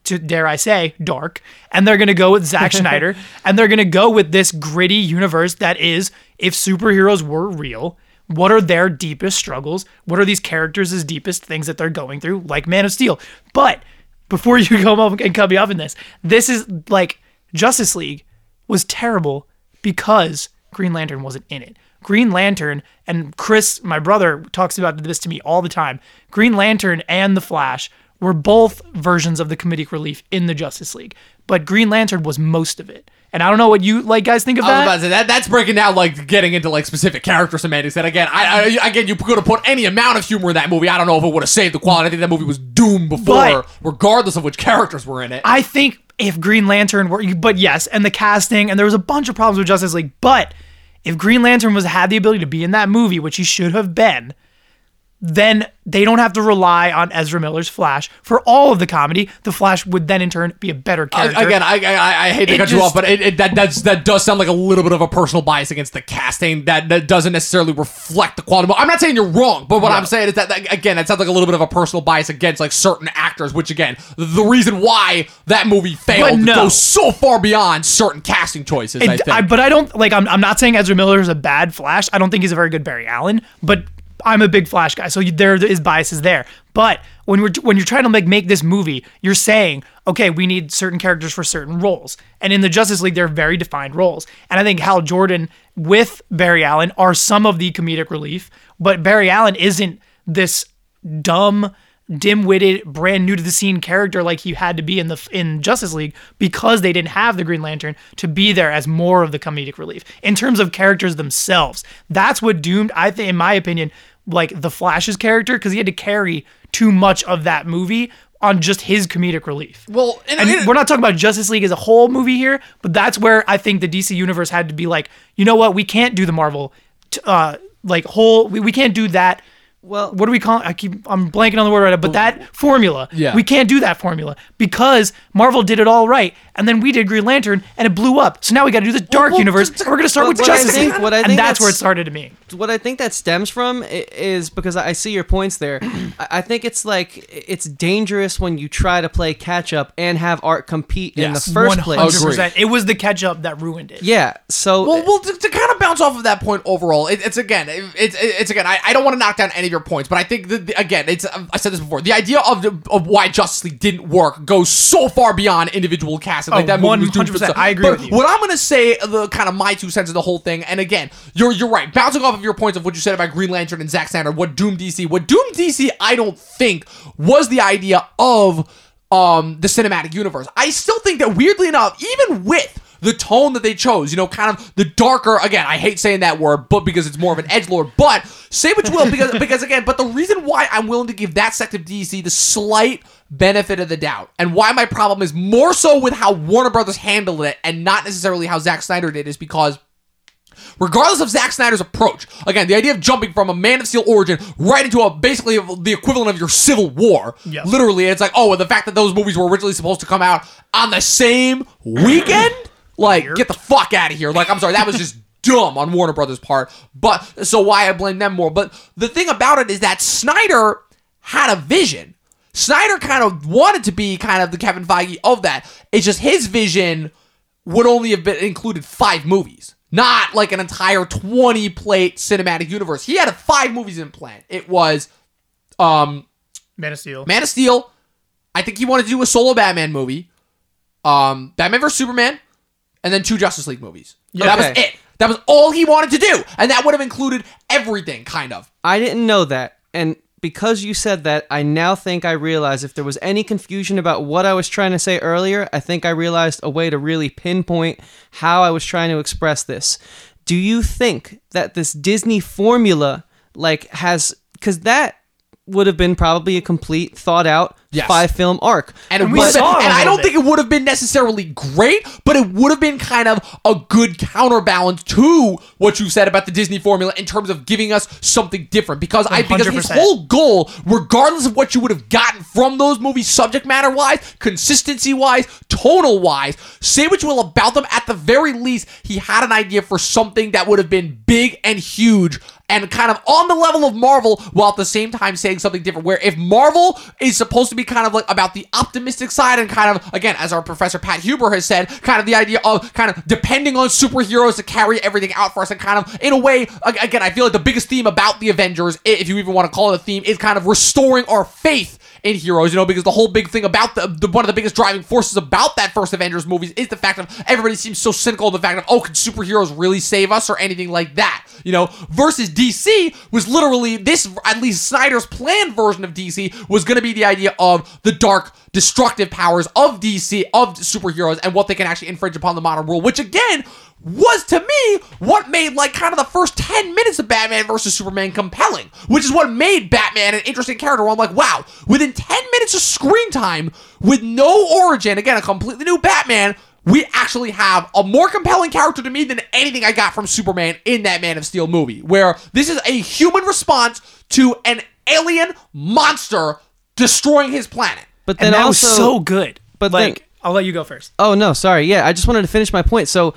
to dare I say dark, and they're gonna go with Zack Snyder, and they're gonna go with this gritty universe that is if superheroes were real. What are their deepest struggles? What are these characters' deepest things that they're going through, like Man of Steel? But before you come up and cut me off in this, this is like Justice League was terrible because Green Lantern wasn't in it. Green Lantern and Chris, my brother, talks about this to me all the time. Green Lantern and the Flash were both versions of the comedic relief in the Justice League, but Green Lantern was most of it. And I don't know what you like guys think of I was that. about to say that that's breaking down like getting into like specific character semantics. That again, I, I again you could have put any amount of humor in that movie. I don't know if it would have saved the quality. I think that movie was doomed before, But- regardless of which characters were in it. I think if Green Lantern were, but yes, and the casting, and there was a bunch of problems with Justice League, but if Green Lantern was had the ability to be in that movie, which he should have been, then they don't have to rely on Ezra Miller's Flash for all of the comedy. The Flash would then in turn be a better character. Again, I, I I hate to It cut you off, but it, it, that that's, that does sound like a little bit of a personal bias against the casting. That that doesn't necessarily reflect the quality. I'm not saying you're wrong, but what I'm saying is that, that again, that sounds like a little bit of a personal bias against like certain actors. Which again, the reason why that movie failed no. goes so far beyond certain casting choices. I It- think. I- but I don't like. I'm, I'm not saying Ezra Miller is a bad Flash. I don't think he's a very good Barry Allen. But I'm a big Flash guy, so there is biases there. But when we're when you're trying to like make this movie, you're saying, okay, we need certain characters for certain roles, and in the Justice League, they're very defined roles. And I think Hal Jordan with Barry Allen are some of the comedic relief, but Barry Allen isn't this dumb dim-witted, brand new to the scene character like he had to be in the in Justice League because they didn't have the Green Lantern to be there as more of the comedic relief in terms of characters themselves. That's what doomed, I think, in my opinion, like the Flash's character because he had to carry too much of that movie on just his comedic relief. well, and, And we're not talking about Justice League as a whole movie here, but that's where I think the DC universe had to be like, you know what, we can't do the Marvel, t- uh, like whole, we, we can't do that. Well- what do we call? it? I keep, I'm blanking on the word right now, but oh. that formula, Yeah. we can't do that formula because Marvel did it all right, and then we did Green Lantern, and it blew up. So now we got to do the Dark well, Universe, t- t- and we're gonna start But with what I Justice think- League, what I and think that's where it started to me. what I think that stems from is because I see your points there. I I think it's like it's dangerous when you try to play catch up and have art compete in the Yes. first One place. hundred percent. It was the catch up that ruined it. Yeah. So Well, well, to, to kind of bounce off of that point overall, it, it's again, it, it's it's again. I, I don't want to knock down any of your points, but I think that the, again, it's I said this before. The idea of the, of why Justice League didn't work goes so far beyond individual casting. Like Oh, that doomed for 100%. I agree But with you. What I'm gonna say, the kind of my two cents of the whole thing, and again, you're you're right. Bouncing off of your points of what you said about Green Lantern and Zack Snyder, what Doom DC, what Doom DC, I don't think was the idea of um the cinematic universe. I still think that weirdly enough, even with the tone that they chose, you know, kind of the darker. Again, I hate saying that word, but because it's more of an edge lord. But say what you will, because because again, but the reason why I'm willing to give that sect of DC the slight benefit of the doubt, and why my problem is more so with how Warner Brothers handled it, and not necessarily how Zack Snyder did, is because regardless of Zack Snyder's approach, again, the idea of jumping from a Man of Steel origin right into a basically the equivalent of your Civil War, Yeah. literally, it's like, oh, and the fact that those movies were originally supposed to come out on the same weekend, like, get the fuck out of here. Like, I'm sorry, that was just dumb on Warner Brothers' part. But so why I blame them more. But the thing about it is that Snyder had a vision. Snyder kind of wanted to be kind of the Kevin Feige of that. It's just his vision would only have been included five movies, not like an entire 20 plate cinematic universe. He had a five movies in plan. It was um Man of Steel. Man of Steel. I think he wanted to do a solo Batman movie. Um Batman vs Superman and then two Justice League movies. Yeah. that was Okay. it. That was all he wanted to do. And that would have included everything kind of. I didn't know that. And because you said that, I now think I realize if there was any confusion about what I was trying to say earlier, I think I realized a way to really pinpoint how I was trying to express this. Do you think that this Disney formula like has cuz that would have been probably a complete thought out Yes. five film arc. And, it we would have been- saw it and I don't think it would have been necessarily great, but it would have been kind of a good counterbalance to what you said about the Disney formula in terms of giving us something different. Because I because his 100%. whole goal, regardless of what you would have gotten from those movies, subject matter wise, consistency wise, tonal wise, say what you will about them, at the very least, he had an idea for something that would have been big and huge and kind of on the level of Marvel while at the same time saying something different. Where if Marvel is supposed to be kind of like about the optimistic side and kind of, again, as our professor Pat Huber has said, kind of the idea of kind of depending on superheroes to carry everything out for us and kind of, in a way, again, I feel like the biggest theme about the Avengers, if you even want to call it a theme, is kind of restoring our faith in heroes, you know, because the whole big thing about the, the one of the biggest driving forces about that first Avengers movies is the fact of everybody seems so cynical of the fact of oh, can superheroes really save us or anything like that, you know? Versus DC was literally this at least Snyder's planned version of DC was going to be the idea of the dark destructive powers of DC of superheroes and what they can actually infringe upon the modern world, which again was to me what made like kind of the first 10 minutes of Batman versus Superman compelling, which is what made Batman an interesting character. Where I'm like, wow, within 10 minutes of screen time with no origin, again, a completely new Batman, we actually have a more compelling character to me than anything I got from Superman in that Man of Steel movie, where this is a human response to an alien monster destroying his planet. But then and that also, was so good. but like, then- I'll let you go first. Oh no, sorry. Yeah, I just wanted to finish my point. So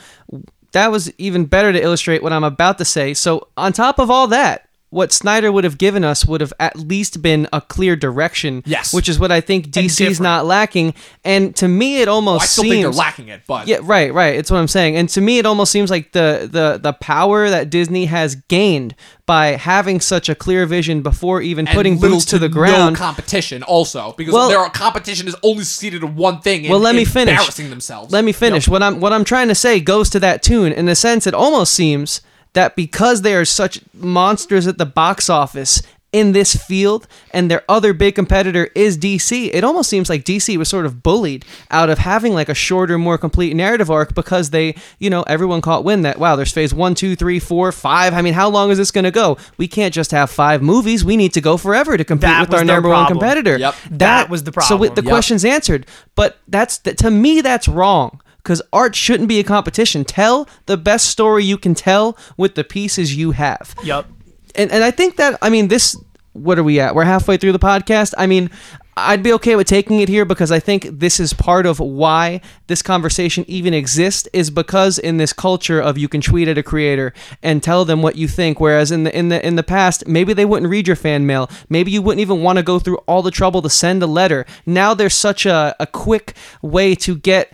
that was even better to illustrate what I'm about to say. So on top of all that, what Snyder would have given us would have at least been a clear direction. Yes. Which is what I think DC's not lacking. And to me it almost I still seems think they're lacking it, but Yeah, right, right. It's what I'm saying. And to me it almost seems like the the the power that Disney has gained by having such a clear vision before even and putting boots to the ground. No competition, also because Well- their competition is only succeeded in one thing. In, Well, let me finish. Embarrassing themselves. Let me finish. What I'm what I'm trying to say goes to that tune. In a sense, it almost seems that because they are such monsters at the box office in this field and their other big competitor is DC, it almost seems like DC was sort of bullied out of having like a shorter, more complete narrative arc because they, you know, everyone caught wind that wow, there's phase one, two, three, four, five. I mean, how long is this gonna go? We can't just have five movies. We need to go forever to compete That with our number one competitor. Yep. That was the problem. So with the. Yep. question's answered. But that's that to me that's wrong because art shouldn't be a competition. Tell the best story you can tell with the pieces you have. Yep. And and I think that I mean this. What are we at? We're halfway through the podcast. I mean. I'd be okay with taking it here because I think this is part of why this conversation even exists is because in this culture of you can tweet at a creator and tell them what you think whereas in the in the in the past maybe they wouldn't read your fan mail maybe you wouldn't even want to go through all the trouble to send a letter now there's such a, a quick way to get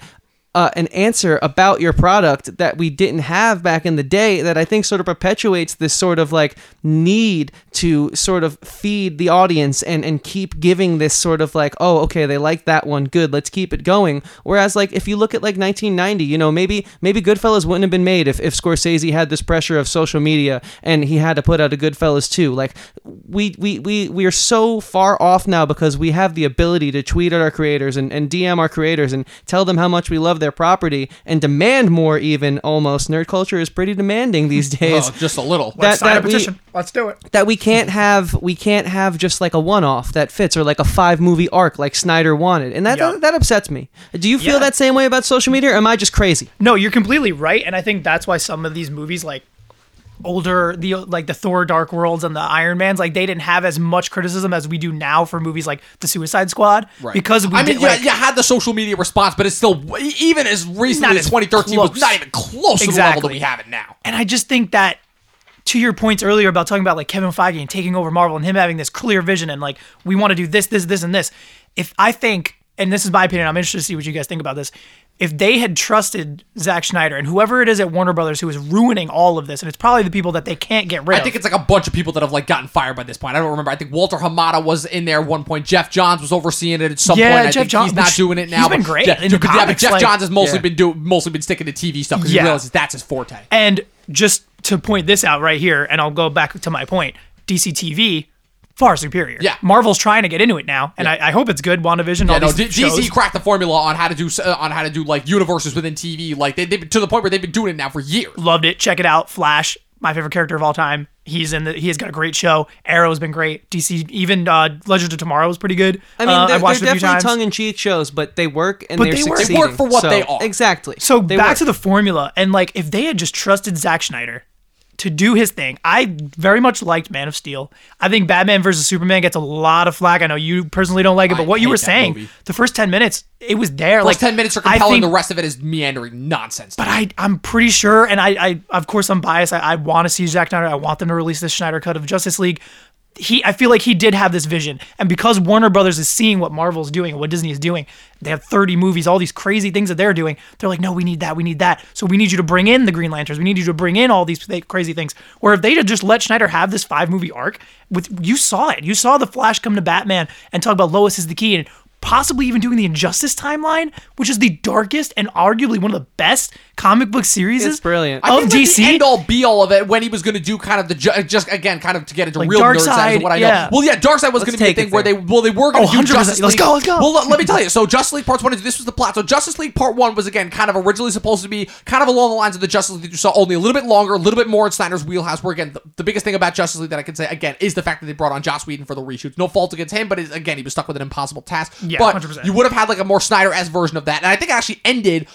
uh, an answer about your product that we didn't have back in the day that I think sort of perpetuates this sort of like need to sort of feed the audience and, and keep giving this sort of like, oh, okay, they like that one, good, let's keep it going. Whereas like if you look at like 1990, you know, maybe maybe Goodfellas wouldn't have been made if, if Scorsese had this pressure of social media and he had to put out a Goodfellas too. Like we we we we are so far off now because we have the ability to tweet at our creators and, and DM our creators and tell them how much we love their property and demand more even almost. Nerd culture is pretty demanding these oh, days. Oh, just a little. That- Let's Sign a that we- petition. Let's do it. that we can't have we can't have just like a one-off that fits or like a five movie arc like Snyder wanted. And that Yeah. that, that upsets me. Do you feel Yeah. that same way about social media or am I just crazy? No, you're completely right, and I think that's why some of these movies, like older, the like the Thor: Dark Worlds and the Iron Man's, like they didn't have as much criticism as we do now for movies like the Suicide Squad, Right. because we I mean, did, yeah, like, you had the social media response, but it's still even as recently as as 2013 was not even close to the level that we have it now. And I just think that to your points earlier about talking about like Kevin Feige and taking over Marvel and him having this clear vision and like we want to do this, this, this, and this. If I think, and this is my opinion, I'm interested to see what you guys think about this. If they had trusted Zack Schneider and whoever it is at Warner Brothers who is ruining all of this, and it's probably the people that they can't get rid of. I think it's like a bunch of people that have like gotten fired by this point. I don't remember. I think Walter Hamada was in there at one point. Geoff Johns was overseeing it at some Yeah, point. I Jeff think Johns- he's not doing it he's now. been but great Jeff, in the but yeah, but Jeff like- Johns has mostly Yeah. been doing mostly been sticking to TV stuff because he realizes that's his forte. And just to point this out right here, and I'll go back to my point DC TV, far superior. Yeah. Marvel's trying to get into it now, and I, I hope it's good. WandaVision, Yeah, all no, these D- shows. DC cracked the formula on how to do uh, on how to do like universes within TV. Like they, they've been to the point where they've been doing it now for years. Loved it. Check it out. Flash, my favorite character of all time. He's in the. He has got a great show. Arrow's been great. DC, even uh, Legends of Tomorrow was pretty good. I mean, uh, they're, I've watched they're it a few definitely tongue-in-cheek shows, but they work and But they're they work. They succeeding. work for what So- they are. Exactly. So They back work. to the formula, and like if they had just trusted Zack Schneider to do his thing, I very much liked Man of Steel. I think Batman versus Superman gets a lot of flack. I know you personally don't like it, I but what you were saying, movie. the first ten minutes, it was there. First like ten minutes are I compelling. think- the rest of it is meandering nonsense. But I, I'm pretty sure, and I, I of course, I'm biased. I, I want to see Zack Snyder. I want them to release this Schneider cut of Justice League. He I feel like he did have this vision. And because Warner Brothers is seeing what Marvel's doing and what Disney is doing, they have 30 movies, all these crazy things that they're doing. They're like, "No, we need that. We need that. So we need you to bring in the Green Lanterns. We need you to bring in all these th- crazy things." Where if they had just let Schneider have this five movie arc with you saw it. You saw the Flash come to Batman and talk about Lois is the key and possibly even doing the Injustice timeline, which is the darkest and arguably one of the best comic book series It's brilliant. I of think like DC. the end all be all of it when he was going to do kind of the ju- uh, just again kind of to get into Like real nerd side Darkseid, of what I know. yeah. Well, yeah, Darkseid was going to be a thing where they well they were going Oh, to do 100%. Justice League. Let's go, let's go. Well, let, let me tell you. So Justice League Part One and This was the plot. So Justice League Part One was again kind of originally supposed to be kind of along the lines of the Justice League that you saw, only a little bit longer, a little bit more in Snyder's wheelhouse. Where again, the, the biggest thing about Justice League that I can say again is the fact that they brought on Joss Whedon for the reshoots. No fault against him, but again he was stuck with an impossible task. Yeah, but 100%. you would have had like a more Snyder s version of that, and I think it actually ended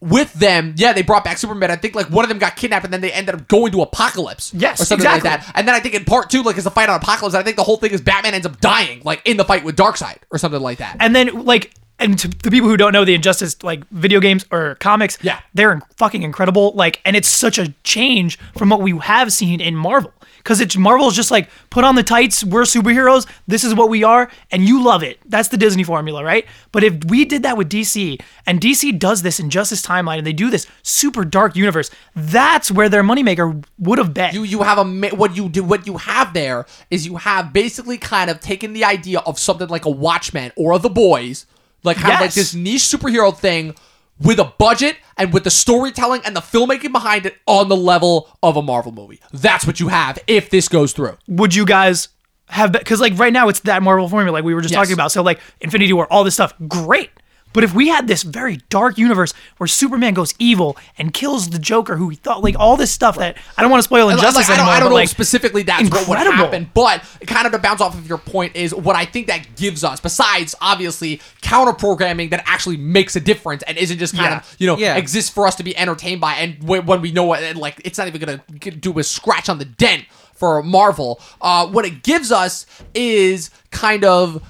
with them. Yeah, they brought back Superman. I think like one of them got kidnapped, and then they ended up going to Apokolips. Yes, or something exactly. like that. And then I think in part two, like is the fight on Apokolips. I think the whole thing is Batman ends up dying, like in the fight with Darkseid or something like that. And then like and to the people who don't know the Injustice like video games or comics, Yeah. they're fucking incredible. Like, and it's such a change from what we have seen in Marvel. Because it's Marvel's just like put on the tights, we're superheroes, this is what we are, and you love it. That's the Disney formula, right? But if we did that with DC, and DC does this in Justice Timeline, and they do this super dark universe, that's where their moneymaker would have been. you you have a what you do what you have there is you have basically kind of taken the idea of something like a Watchmen or The Boys, like kind of like this niche superhero thing with a budget and with the storytelling and the filmmaking behind it on the level of a Marvel movie. That's what you have if this goes through. would you guys have because like right now it's that Marvel formula like we were just Yes. talking about. So like Infinity War, all this stuff, great. But if we had this very dark universe where Superman goes evil and kills the Joker, who he thought like all this stuff that I don't want to spoil Like, Injustice I don't, anymore, I don't but know like if specifically that's what would happen, but kind of to bounce off of your point is what I think that gives us, besides obviously counter programming that actually makes a difference and isn't just kind Yeah. of you know Yeah. exists for us to be entertained by, and when, when we know what and, like it's not even gonna do a scratch on the dent for Marvel. Uh, what it gives us is kind of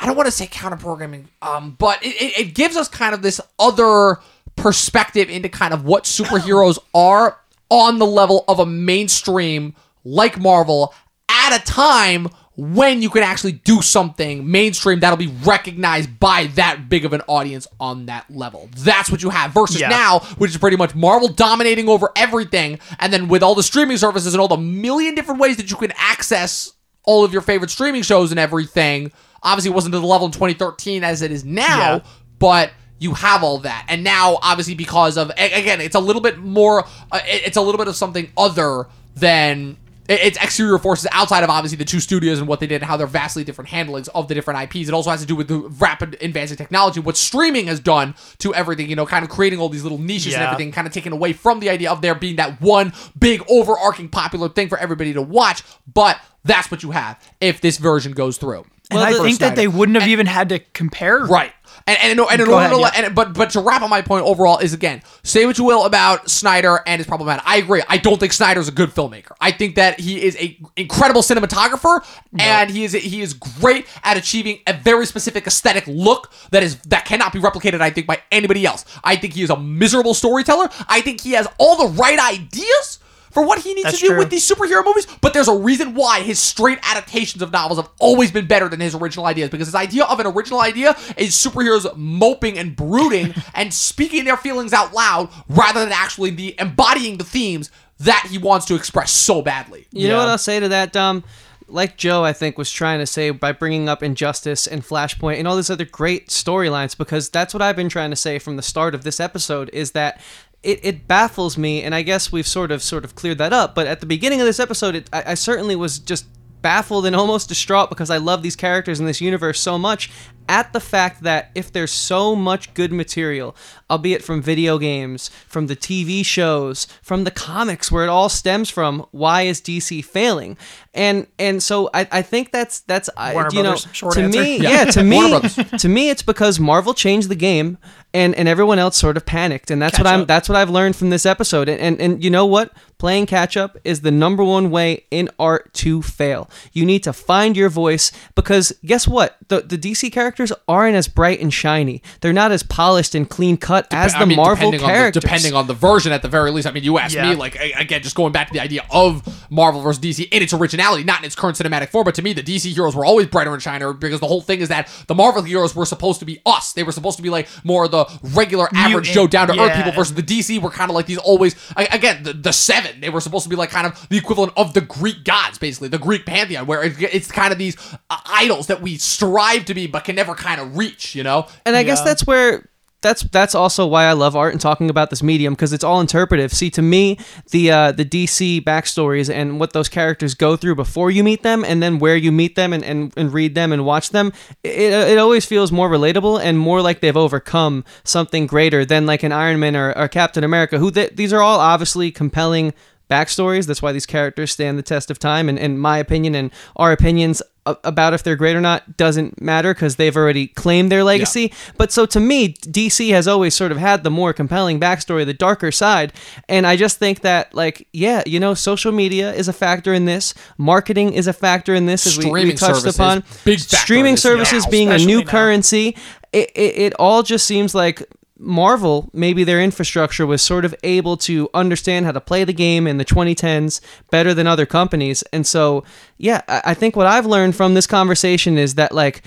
I don't want to say counter programming, um, but it, it, it gives us kind of this other perspective into kind of what superheroes are on the level of a mainstream like Marvel at a time when you can actually do something mainstream that'll be recognized by that big of an audience on that level. That's what you have versus Yeah. now, which is pretty much Marvel dominating over everything, and then with all the streaming services and all the million different ways that you can access all of your favorite streaming shows and everything. Obviously, it wasn't to the level in 2013 as it is now, Yeah. but you have all that. And now, obviously, because of again, it's a little bit more. Uh, it's a little bit of something other than. It's exterior forces outside of obviously the two studios and what they did and how they're vastly different handlings of the different IPs. It also has to do with the rapid advancing technology, what streaming has done to everything, you know, kind of creating all these little niches and everything, kind of taken away from the idea of there being that one big overarching popular thing for everybody to watch. But that's what you have if this version goes through. And I think that they wouldn't have even had to compare. Right. And and, and in Go order ahead, to let, yeah. and, but but to wrap up my point overall is again say what you will about Snyder and his problematic. I agree. I don't think Snyder's a good filmmaker. I think that he is a incredible cinematographer and he is he is great at achieving a very specific aesthetic look that is that cannot be replicated. I think by anybody else. I think he is a miserable storyteller. I think he has all the right ideas. For what he needs That's to do true. with these superhero movies, but there's a reason why his straight adaptations of novels have always been better than his original ideas because his idea of an original idea is superheroes moping and brooding and speaking their feelings out loud rather than actually the embodying the themes that he wants to express so badly. You know what I'll say to that, Dom? Like Joe, I think, was trying to say by bringing up Injustice and Flashpoint and all these other great storylines, because that's what I've been trying to say from the start of this episode, is that it, it baffles me, and I guess we've sort of sort of cleared that up. But at the beginning of this episode, it, I, I certainly was just baffled and almost distraught because I love these characters in this universe so much at the fact that if there's so much good material, albeit from video games, from the TV shows, from the comics where it all stems from, why is DC failing? And and so I, I think that's that's Warner you know Brothers, short to answer. me Yeah. yeah, to me to me it's because Marvel changed the game and and everyone else sort of panicked, and that's Catch what I'm up. that's what I've learned from this episode. And, and and you know what? Playing catch up is the number one way in art to fail. You need to find your voice because guess what? The the DC characters aren't as bright and shiny. They're not as polished and clean cut as the I mean, Marvel depending characters. On the, depending on the version, at the very least. I mean, you asked Yeah. me, like, again, just going back to the idea of Marvel versus DC in its originality, not in its current cinematic form, but to me, the DC heroes were always brighter and shinier because the whole thing is that the Marvel heroes were supposed to be us. They were supposed to be like more of the regular, average Joe, down to earth yeah. people versus the DC were kind of like these always, I- again, the, the seven. They were supposed to be like kind of the equivalent of the Greek gods, basically, the Greek pantheon, where it- it's kind of these uh, idols that we strive to be but can never kind of reach, you know? And I guess that's where that's that's also why I love art and talking about this medium because it's all interpretive. See, to me, the uh, the DC backstories and what those characters go through before you meet them, and then where you meet them and, and, and read them and watch them, it, it always feels more relatable and more like they've overcome something greater than like an Iron Man or, or Captain America. Who th- these are all obviously compelling backstories. That's why these characters stand the test of time. And, and my opinion and our opinions about if they're great or not doesn't matter because they've already claimed their legacy. But so to me, DC has always sort of had the more compelling backstory, the darker side. And I just think that, like, yeah, you know, social media is a factor in this. Marketing is a factor in this, as we, we Streaming touched services, upon. big Streaming services now, being a new now. currency. It, it, it all just seems like Marvel, maybe their infrastructure was sort of able to understand how to play the game in the 2010s better than other companies. And so, yeah, I think what I've learned from this conversation is that, like,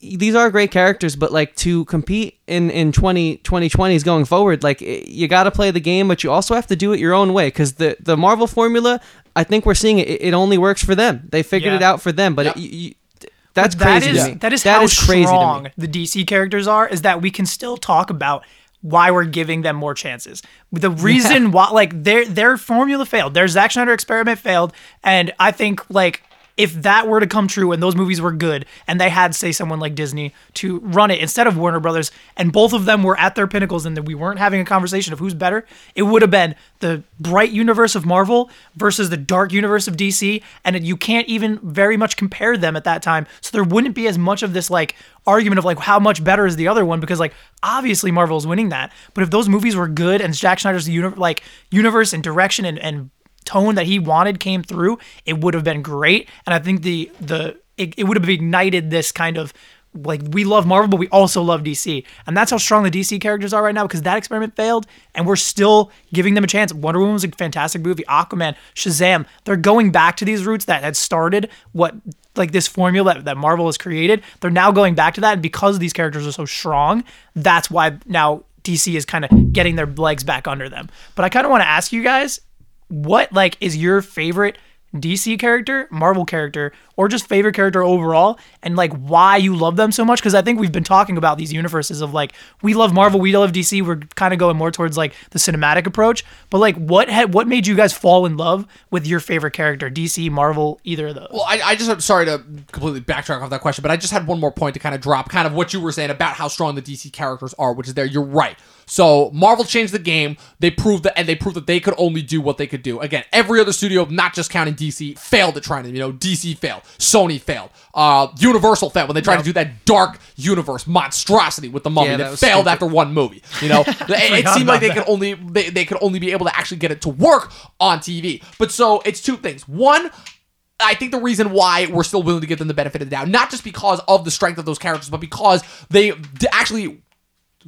these are great characters, but like to compete in in 20, 2020s going forward, like you got to play the game, but you also have to do it your own way because the the Marvel formula, I think we're seeing it. It only works for them. They figured Yeah. it out for them, but Yep. it, you- that's That crazy is to me. that is how crazy to me. strong the DC characters are. Is that we can still talk about why we're giving them more chances. The reason why, like their their formula failed, their Zack Snyder experiment failed, and I think like if that were to come true and those movies were good and they had say someone like Disney to run it instead of Warner Brothers and both of them were at their pinnacles and that we weren't having a conversation of who's better, it would have been the bright universe of Marvel versus the dark universe of DC and you can't even very much compare them at that time. So there wouldn't be as much of this like argument of like how much better is the other one because like obviously Marvel's winning that. But if those movies were good and Zack Snyder's uni- like universe and direction and, and tone that he wanted came through, it would have been great. And I think the the it, it would have ignited this kind of like we love Marvel, but we also love DC, and that's how strong the DC characters are right now because that experiment failed, and we're still giving them a chance. Wonder Woman was a fantastic movie. Aquaman, Shazam, they're going back to these roots that had started what like this formula that, that Marvel has created. They're now going back to that, and because these characters are so strong, that's why now DC is kind of getting their legs back under them. But I kind of want to ask you guys what like is your favorite DC character, Marvel character, or just favorite character overall, and like why you love them so much? Because I think we've been talking about these universes of like we love Marvel, we love DC. We're kind of going more towards like the cinematic approach. But like, what had what made you guys fall in love with your favorite character, DC, Marvel, either of those? Well, I, I just I'm sorry to completely backtrack off that question, but I just had one more point to kind of drop, kind of what you were saying about how strong the DC characters are, which is there. You're right. So Marvel changed the game. They proved that, and they proved that they could only do what they could do. Again, every other studio, not just counting DC, failed at trying to. You know, DC failed, Sony failed, uh, Universal failed when they tried to do that dark universe monstrosity with the Mummy. Yeah, that that failed stupid. after one movie. You know, it, it seemed like they that. could only they, they could only be able to actually get it to work on TV. But so it's two things. One, I think the reason why we're still willing to give them the benefit of the doubt, not just because of the strength of those characters, but because they actually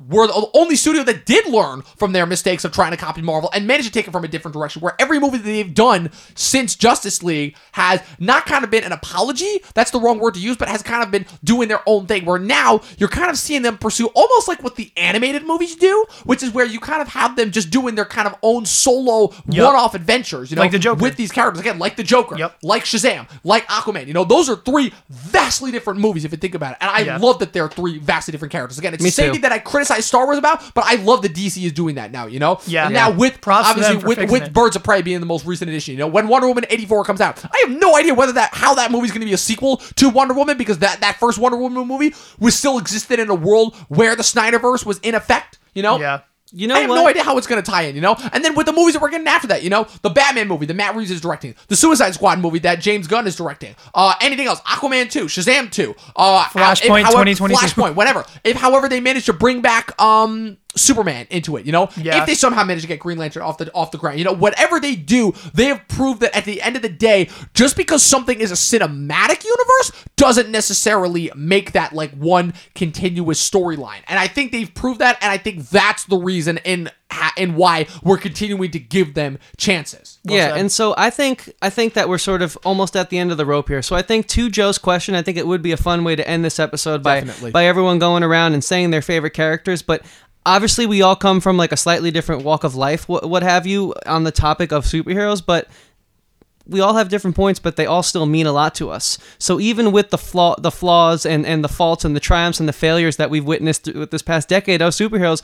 were the only studio that did learn from their mistakes of trying to copy Marvel and managed to take it from a different direction. Where every movie that they've done since Justice League has not kind of been an apology, that's the wrong word to use, but has kind of been doing their own thing. Where now you're kind of seeing them pursue almost like what the animated movies do, which is where you kind of have them just doing their kind of own solo Yep. one off adventures, you know, Like the Joker. with these characters. Again, like the Joker, Yep. like Shazam, like Aquaman. You know, those are three vastly different movies if you think about it. And I Yeah. love that they're three vastly different characters. Again, it's Me the same too. thing that I criticize Star Wars about, but I love that DC is doing that now, you know? Yeah. And now with Props obviously with, with it. Birds of Prey being the most recent edition, you know, when Wonder Woman 84 comes out, I have no idea whether that how that movie's gonna be a sequel to Wonder Woman because that, that first Wonder Woman movie was still existed in a world where the Snyderverse was in effect, you know? Yeah. You know I have what? no idea how it's going to tie in, you know? And then with the movies that we're getting after that, you know? The Batman movie that Matt Reeves is directing, the Suicide Squad movie that James Gunn is directing, uh, anything else, Aquaman 2, Shazam 2, uh, Flashpoint if, however- 2022. Flashpoint, whatever. If, however, they manage to bring back, um, Superman into it, you know? Yeah. If they somehow manage to get Green Lantern off the off the ground, you know, whatever they do, they have proved that at the end of the day, just because something is a cinematic universe doesn't necessarily make that like one continuous storyline. And I think they've proved that, and I think that's the reason in ha- in why we're continuing to give them chances. yeah, said. and so I think I think that we're sort of almost at the end of the rope here. So I think to Joe's question, I think it would be a fun way to end this episode by Definitely. by everyone going around and saying their favorite characters, but obviously we all come from like a slightly different walk of life, what, what have you, on the topic of superheroes, but we all have different points, but they all still mean a lot to us. So even with the flaw, the flaws and, and the faults and the triumphs and the failures that we've witnessed with this past decade of superheroes,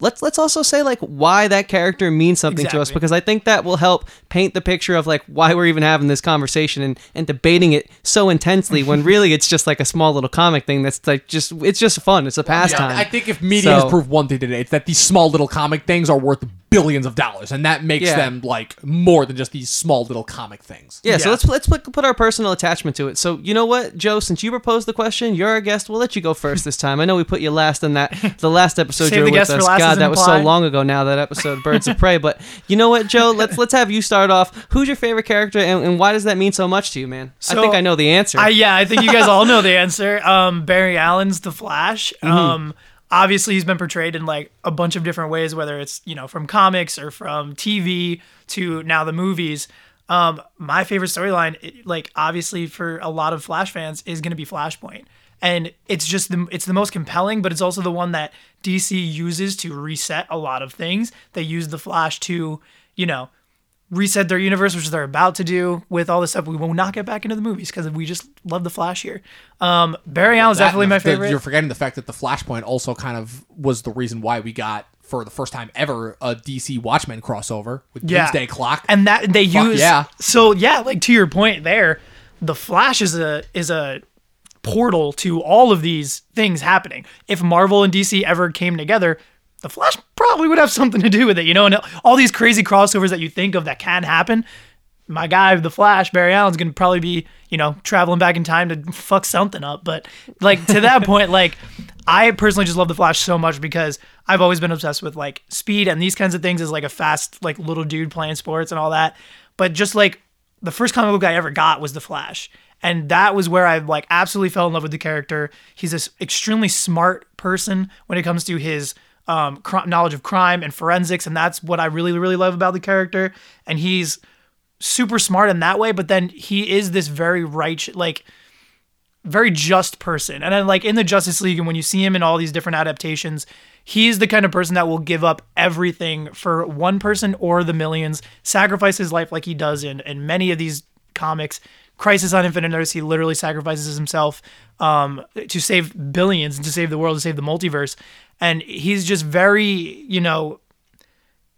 let's let's also say like why that character means something to us because I think that will help paint the picture of like why we're even having this conversation and, and debating it so intensely when really it's just like a small little comic thing that's like just it's just fun. It's a pastime. I think if media So- has proved one thing today, it's that these small little comic things are worth billions of dollars, and that makes Yeah. them like more than just these small little comic things. Yeah, so let's let's put, put our personal attachment to it. So you know what, Joe, since you proposed the question, you're our guest. We'll let you go first this time. I know we put you last in that the last episode Save you were the with guest for us. last God, that was imply. so long ago now. That episode, Birds of Prey. But you know what, Joe? Let's let's have you start off. Who's your favorite character, and, and why does that mean so much to you, man? I think I know the answer. I, yeah, I think you guys all know the answer. Um, Barry Allen's The Flash. Mm-hmm. Um, obviously, he's been portrayed in like a bunch of different ways, whether it's you know from comics or from TV to now the movies. Um, my favorite storyline, like obviously for a lot of Flash fans, is going to be Flashpoint, and it's just the it's the most compelling, but it's also the one that DC uses to reset a lot of things. They use the Flash to, you know, reset their universe, which they're about to do with all this stuff. We will not get back into the movies because we just love the Flash here. Um, Barry Allen's That- definitely my the- favorite. You're forgetting the fact that the Flashpoint also kind of was the reason why we got for the first time ever a DC Watchmen crossover with Yeah. Doomsday Clock. and that they Fuck use yeah. so yeah like to your point there the flash is a is a portal to all of these things happening if marvel and dc ever came together the flash probably would have something to do with it you know and all these crazy crossovers that you think of that can happen my guy the flash barry allen's gonna probably be you know traveling back in time to fuck something up but like to that point like i personally just love the flash so much because i've always been obsessed with like speed and these kinds of things as like a fast like little dude playing sports and all that but just like the first comic book i ever got was the flash and that was where i like absolutely fell in love with the character. He's this extremely smart person when it comes to his um, cr- knowledge of crime and forensics and that's what i really really love about the character and he's super smart in that way, but then he is this very righteous, like very just person. And then like in the Justice League, and when you see him in all these different adaptations, he's the kind of person that will give up everything for one person or the millions, sacrifice his life like he does in in many of these comics. Crisis on Infinite Earths, he literally sacrifices himself um, to save billions and to save the world, to save the multiverse. And he's just very, you know,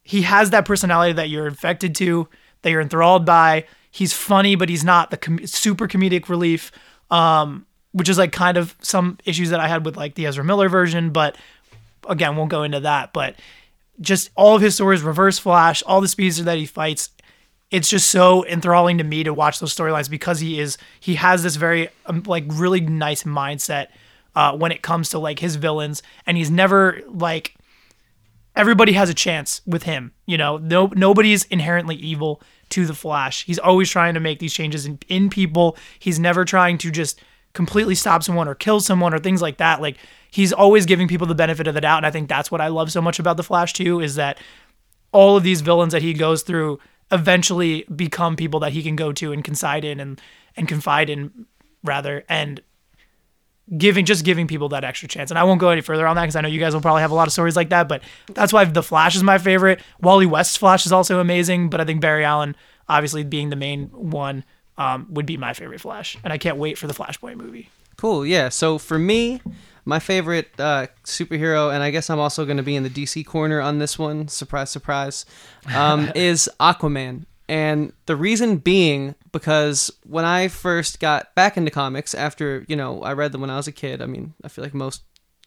he has that personality that you're infected to, that you're enthralled by. He's funny, but he's not the com- super comedic relief, um, which is like kind of some issues that I had with like the Ezra Miller version. But again, won't go into that. But just all of his stories, Reverse Flash, all the speeds that he fights, it's just so enthralling to me to watch those storylines because he is he has this very um, like really nice mindset uh, when it comes to like his villains, and he's never like everybody has a chance with him. You know, no nobody's inherently evil to the Flash. He's always trying to make these changes in, in people. He's never trying to just completely stop someone or kill someone or things like that. Like he's always giving people the benefit of the doubt, and I think that's what I love so much about the Flash too is that all of these villains that he goes through eventually become people that he can go to and confide in and and confide in rather and giving just giving people that extra chance. And I won't go any further on that because I know you guys will probably have a lot of stories like that. But that's why the Flash is my favorite. Wally West's Flash is also amazing, but I think Barry Allen, obviously being the main one, um, would be my favorite Flash. And I can't wait for the Flashpoint movie. Cool. Yeah. So for me, my favorite uh, superhero, and I guess I'm also going to be in the DC corner on this one. Surprise, surprise. Um, is Aquaman, and the reason being because when I first got back into comics after you know I read them when I was a kid. I mean, I feel like most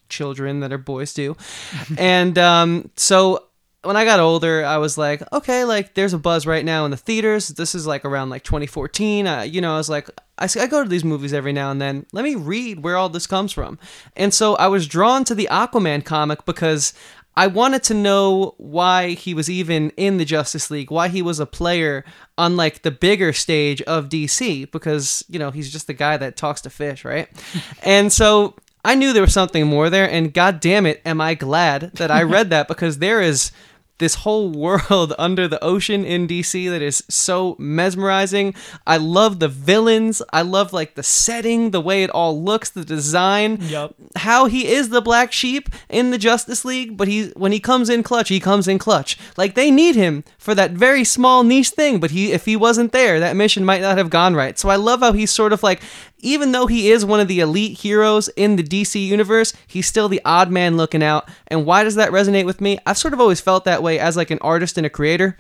children that are boys do. and um, so when I got older, I was like, okay, like there's a buzz right now in the theaters. This is like around like 2014. Uh, you know, I was like, I go to these movies every now and then. Let me read where all this comes from. And so I was drawn to the Aquaman comic because I wanted to know why he was even in the Justice League, why he was a player on like the bigger stage of DC, because, you know, he's just the guy that talks to fish, right? and so I knew there was something more there, and god damn it, am I glad that I read that because there is this whole world under the ocean in DC that is so mesmerizing. I love the villains. I love like the setting, the way it all looks, the design. Yup. How he is the black sheep in the Justice League, but he when he comes in clutch, he comes in clutch. Like they need him for that very small niche thing, but he if he wasn't there, that mission might not have gone right. So I love how he's sort of like even though he is one of the elite heroes in the DC universe, he's still the odd man looking out. And why does that resonate with me? I've sort of always felt that way as like an artist and a creator.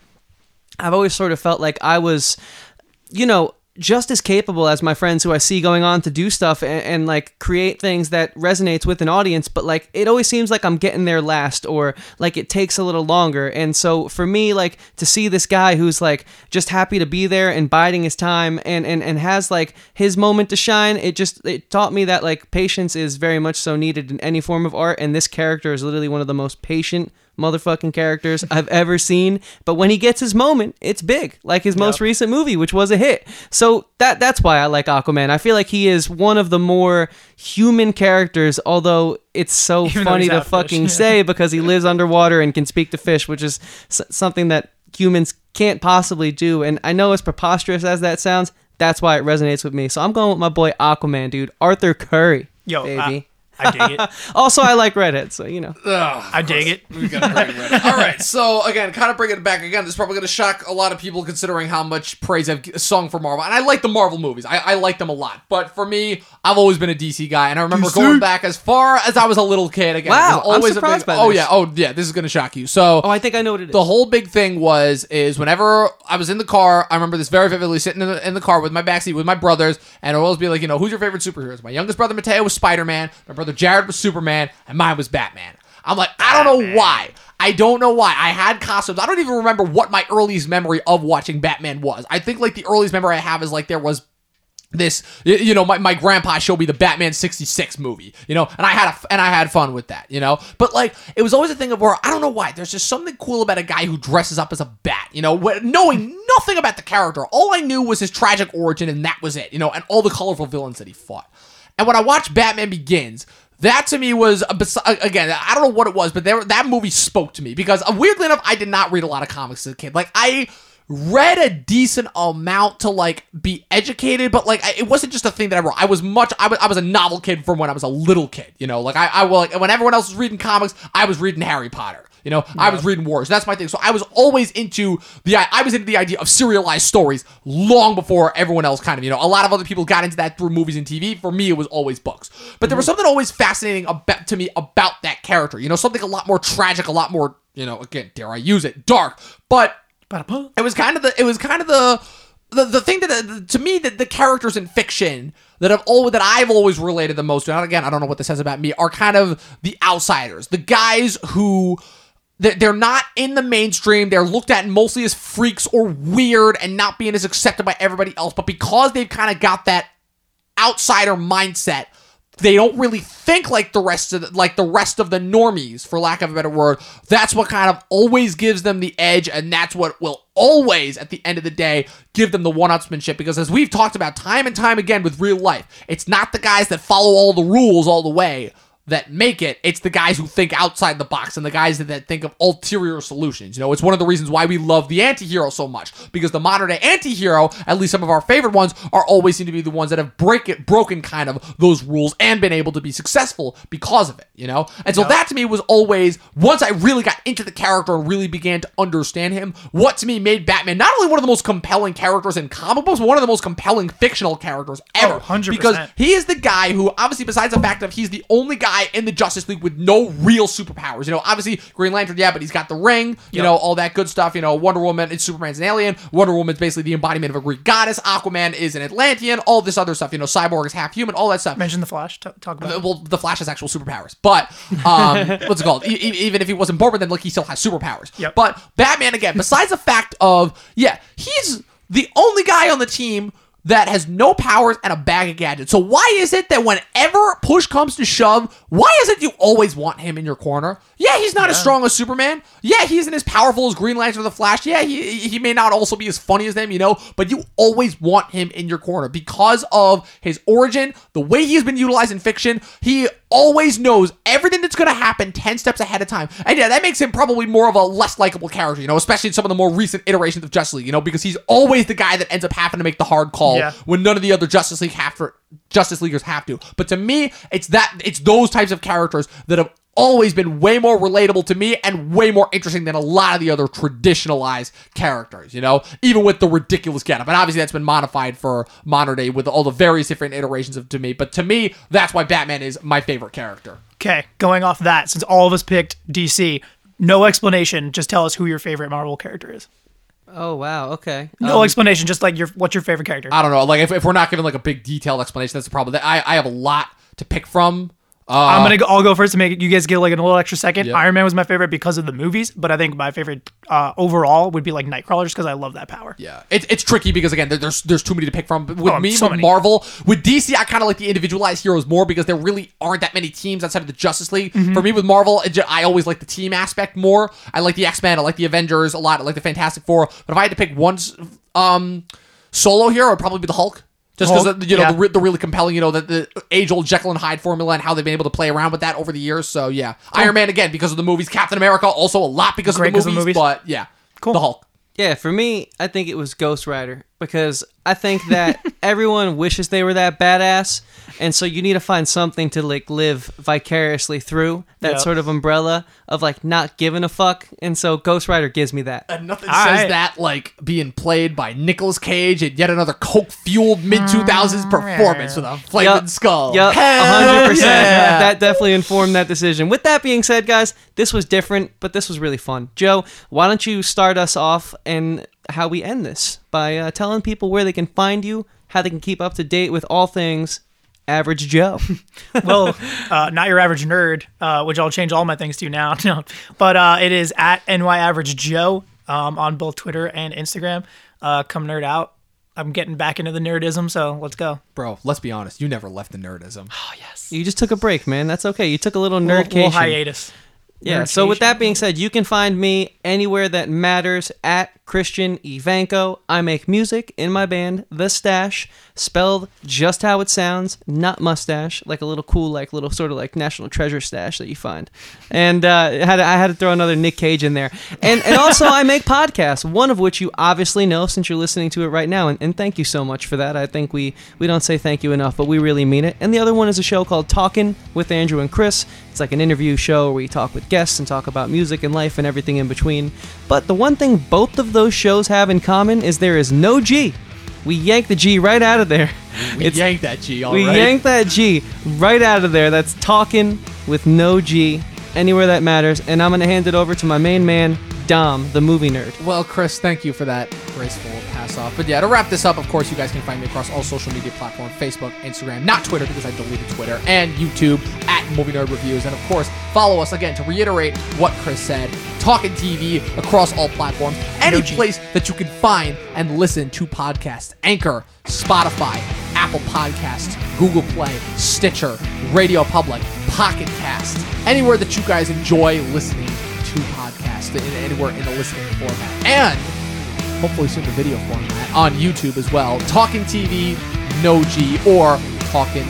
I've always sort of felt like I was, you know, just as capable as my friends who I see going on to do stuff and, and like create things that resonates with an audience, but like it always seems like I'm getting there last or like it takes a little longer. And so for me, like to see this guy who's like just happy to be there and biding his time and, and, and has like his moment to shine, it just it taught me that like patience is very much so needed in any form of art. And this character is literally one of the most patient motherfucking characters I've ever seen. But when he gets his moment, it's big, like his most recent movie, which was a hit. So that that's why I like Aquaman. I feel like he is one of the more human characters, although it's so Even funny to half fish. fucking say because he lives underwater and can speak to fish, which is s- something that humans can't possibly do. And I know as preposterous as that sounds, that's why it resonates with me. So I'm going with my boy Aquaman, dude. Arthur Curry. Yo, baby. I, I dig it. also, I like redheads, so you know. Ugh. I dig it. We gotta bring it. All right, so again, kind of bring it back again. This is probably going to shock a lot of people considering how much praise I've sung for Marvel, and I like the Marvel movies. I, I like them a lot, but for me, I've always been a DC guy, and I remember DC? going back as far as I was a little kid. Again, Wow, it was I'm always surprised a big, by Oh this. yeah, oh yeah, this is going to shock you. So. Oh, I think I know what it is. the whole big thing was is whenever I was in the car, I remember this very vividly sitting in the, in the car with my backseat with my brothers, and it would always be like, you know, who's your favorite superheroes? My youngest brother Mateo was Spider Man, my brother Jared was Superman, and mine was Batman. I'm like, I don't know why. I don't know why. I had costumes. I don't even remember what my earliest memory of watching Batman was. I think like the earliest memory I have is like there was this you know my, my grandpa showed me the batman 66 movie you know and i had a, and i had fun with that you know but like it was always a thing of where i don't know why there's just something cool about a guy who dresses up as a bat you know knowing nothing about the character all i knew was his tragic origin and that was it you know and all the colorful villains that he fought and when i watched batman begins that to me was a again I don't know what it was, but there that movie spoke to me because uh, weirdly enough I did not read a lot of comics as a kid. Like I read a decent amount to like be educated, but like it wasn't just a thing that I wrote. I was much I was I was a novel kid from when I was a little kid. You know, like I I like when everyone else was reading comics, I was reading Harry Potter. You know, I was reading Wars. That's my thing. So I was always into the I was into the idea of serialized stories long before everyone else kind of, you know, a lot of other people got into that through movies and TV. For me, it was always books. But there was something always fascinating about to me about that character. You know, something a lot more tragic, a lot more, you know, again, dare I use it, dark. But it was kind of the it was kind of the the, the thing that uh, to me that the characters in fiction that have always that I've always related the most to and again I don't know what this says about me are kind of the outsiders the guys who they're not in the mainstream. They're looked at mostly as freaks or weird and not being as accepted by everybody else. But because they've kind of got that outsider mindset they don't really think like the rest of the, like the rest of the normies for lack of a better word. That's what kind of always gives them the edge and that's what will always at the end of the day give them the one-upsmanship. Because as we've talked about time and time again with real life it's not the guys that follow all the rules all the way that make it. It's the guys who think outside the box and the guys that, that think of ulterior solutions. You know, it's one of the reasons why we love the anti-hero so much because the modern day anti-hero, at least some of our favorite ones, are always seem to be the ones that have break it, broken kind of those rules and been able to be successful because of it. You know, and so that to me was always once I really got into the character and really began to understand him. What to me made Batman not only one of the most compelling characters in comic books, but one of the most compelling fictional characters ever. 100%. Because he is the guy who, obviously, besides the fact that he's the only guy guy in the Justice League with no real superpowers. You know, obviously Green Lantern, yeah, but he's got the ring, you Yep. know, all that good stuff. You know, Wonder Woman, it's Superman's an alien. Wonder Woman's basically the embodiment of a Greek goddess. Aquaman is an Atlantean. All this other stuff. You know, Cyborg is half human. All that stuff. Mention the Flash. T- talk about. Well, the Flash has actual superpowers, but um, what's it called? E- e- even if he wasn't born with them, like he still has superpowers. Yep. But Batman again, besides the fact of yeah, he's the only guy on the team that has no powers and a bag of gadgets. So why is it that whenever push comes to shove, why is it you always want him in your corner? Yeah, he's not as strong as Superman. Yeah, he isn't as powerful as Green Lantern or the Flash. Yeah, he he may not also be as funny as them, you know, but you always want him in your corner because of his origin, the way he's been utilized in fiction. He always knows everything that's going to happen 10 steps ahead of time. And yeah, that makes him probably more of a less likable character, you know, especially in some of the more recent iterations of Justice League, you know, because he's always the guy that ends up having to make the hard call Yeah. when none of the other Justice League have to, Justice Leaguers have to. But to me, it's that it's those types of characters that have always been way more relatable to me and way more interesting than a lot of the other traditionalized characters, you know, even with the ridiculous getup. And obviously that's been modified for modern day with all the various different iterations of to me. But to me, that's why Batman is my favorite character. Okay, going off that, since all of us picked DC, no explanation. Just tell us who your favorite Marvel character is. Oh wow. Okay. No Um, explanation. Just like your what's your favorite character? I don't know. Like if, if we're not giving like a big detailed explanation, that's the problem. I I have a lot to pick from. Uh, I'm gonna go, I'll go first to make it, you guys get like a little extra second. Yep. Iron Man was my favorite because of the movies, but I think my favorite uh, overall would be like Nightcrawler just because I love that power. Yeah, it's it's tricky because again, there- there's there's too many to pick from. But with Oh, me, so with. Marvel, with DC, I kind of like the individualized heroes more because there really aren't that many teams outside of the Justice League. Mm-hmm. For me, with Marvel, I always like the team aspect more. I like the X Men, I like the Avengers a lot, I like the Fantastic Four. But if I had to pick one um solo hero, it'd probably be the Hulk. Just because you know yeah. the, re- the really compelling, you know, the, the age old Jekyll and Hyde formula and how they've been able to play around with that over the years. So yeah, Iron Man again because of the movies. Captain America also a lot because Great of the 'cause of the movies. But yeah, Cool. the Hulk. Yeah, for me, I think it was Ghost Rider because I think that everyone wishes they were that badass, and so you need to find something to like live vicariously through that Yep. sort of umbrella of like not giving a fuck, and so Ghost Rider gives me that. And nothing All says right. that like being played by Nicolas Cage and yet another coke fueled mid 2000s performance with a flaming Yup. skull. Yup, Hell hundred percent. yeah. That definitely informed that decision. With that being said, guys, this was different, but this was really fun. Joe, why don't you start us off and how we end this by uh, telling people where they can find you, how they can keep up to date with all things Average Joe. well, uh, not your average nerd, uh, which I'll change all my things to now. No, but uh, it is at ny average Joe um, on both Twitter and Instagram. Uh, come nerd out. I'm getting back into the nerdism, so let's go. Bro, let's be honest. You never left the nerdism. Oh yes, you just took a break, man. That's okay. You took a little little, nerdcation. little hiatus. Yeah. So with that being said, you can find me anywhere that matters at Christian Ivanko. I make music in my band, The Stash, spelled just how it sounds, not mustache, like a little cool, like little sort of like national treasure stash that you find. And uh, had I had to throw another Nick Cage in there. And and also I make podcasts, one of which you obviously know since you're listening to it right now. And, and thank you so much for that. I think we we don't say thank you enough, but we really mean it. And the other one is a show called Talking with Andrew and Chris. It's like an interview show where we talk with guests and talk about music and life and everything in between. But the one thing both of those shows have in common is there is no G. We yank the G right out of there. We It's- yanked that G, all we right? yank that G right out of there. That's talking with no G anywhere that matters. And I'm going to hand it over to my main man, Dom, the movie nerd. Well, Chris, thank you for that graceful pass off. But yeah, to wrap this up, of course, you guys can find me across all social media platforms Facebook, Instagram, not Twitter because I deleted Twitter, and YouTube at Movie Nerd Reviews. And of course, follow us again to reiterate what Chris said Talkin TV across all platforms, any place that you can find and listen to podcasts Anchor, Spotify, Apple Podcasts, Google Play, Stitcher, Radio Public, Pocket Cast, anywhere that you guys enjoy listening to podcasts, in, anywhere in the listening format. And hopefully soon the video format on YouTube as well. Talkin TV, no G, or Talking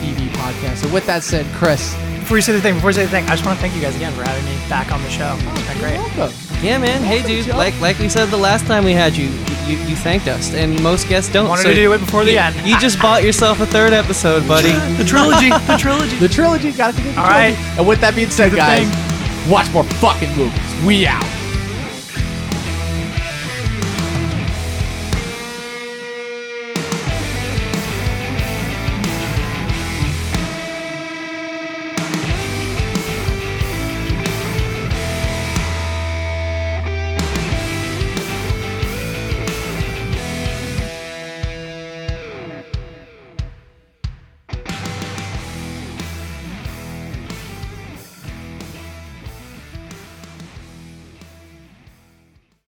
TV podcast. And with that said, Chris, Before you say the thing, before you say the thing, I just want to thank you guys again for having me back on the show. Oh, it's been great. welcome. Yeah, man. Hey, dude. Like like we said the last time we had you, you, you thanked us, and most guests don't. Wanted so to do it before the you, end. You just bought yourself a third episode, buddy. the trilogy, the trilogy. The trilogy, gotta continue the All trilogy. right. And with that being said, guys, thing. Watch more fucking movies. We out.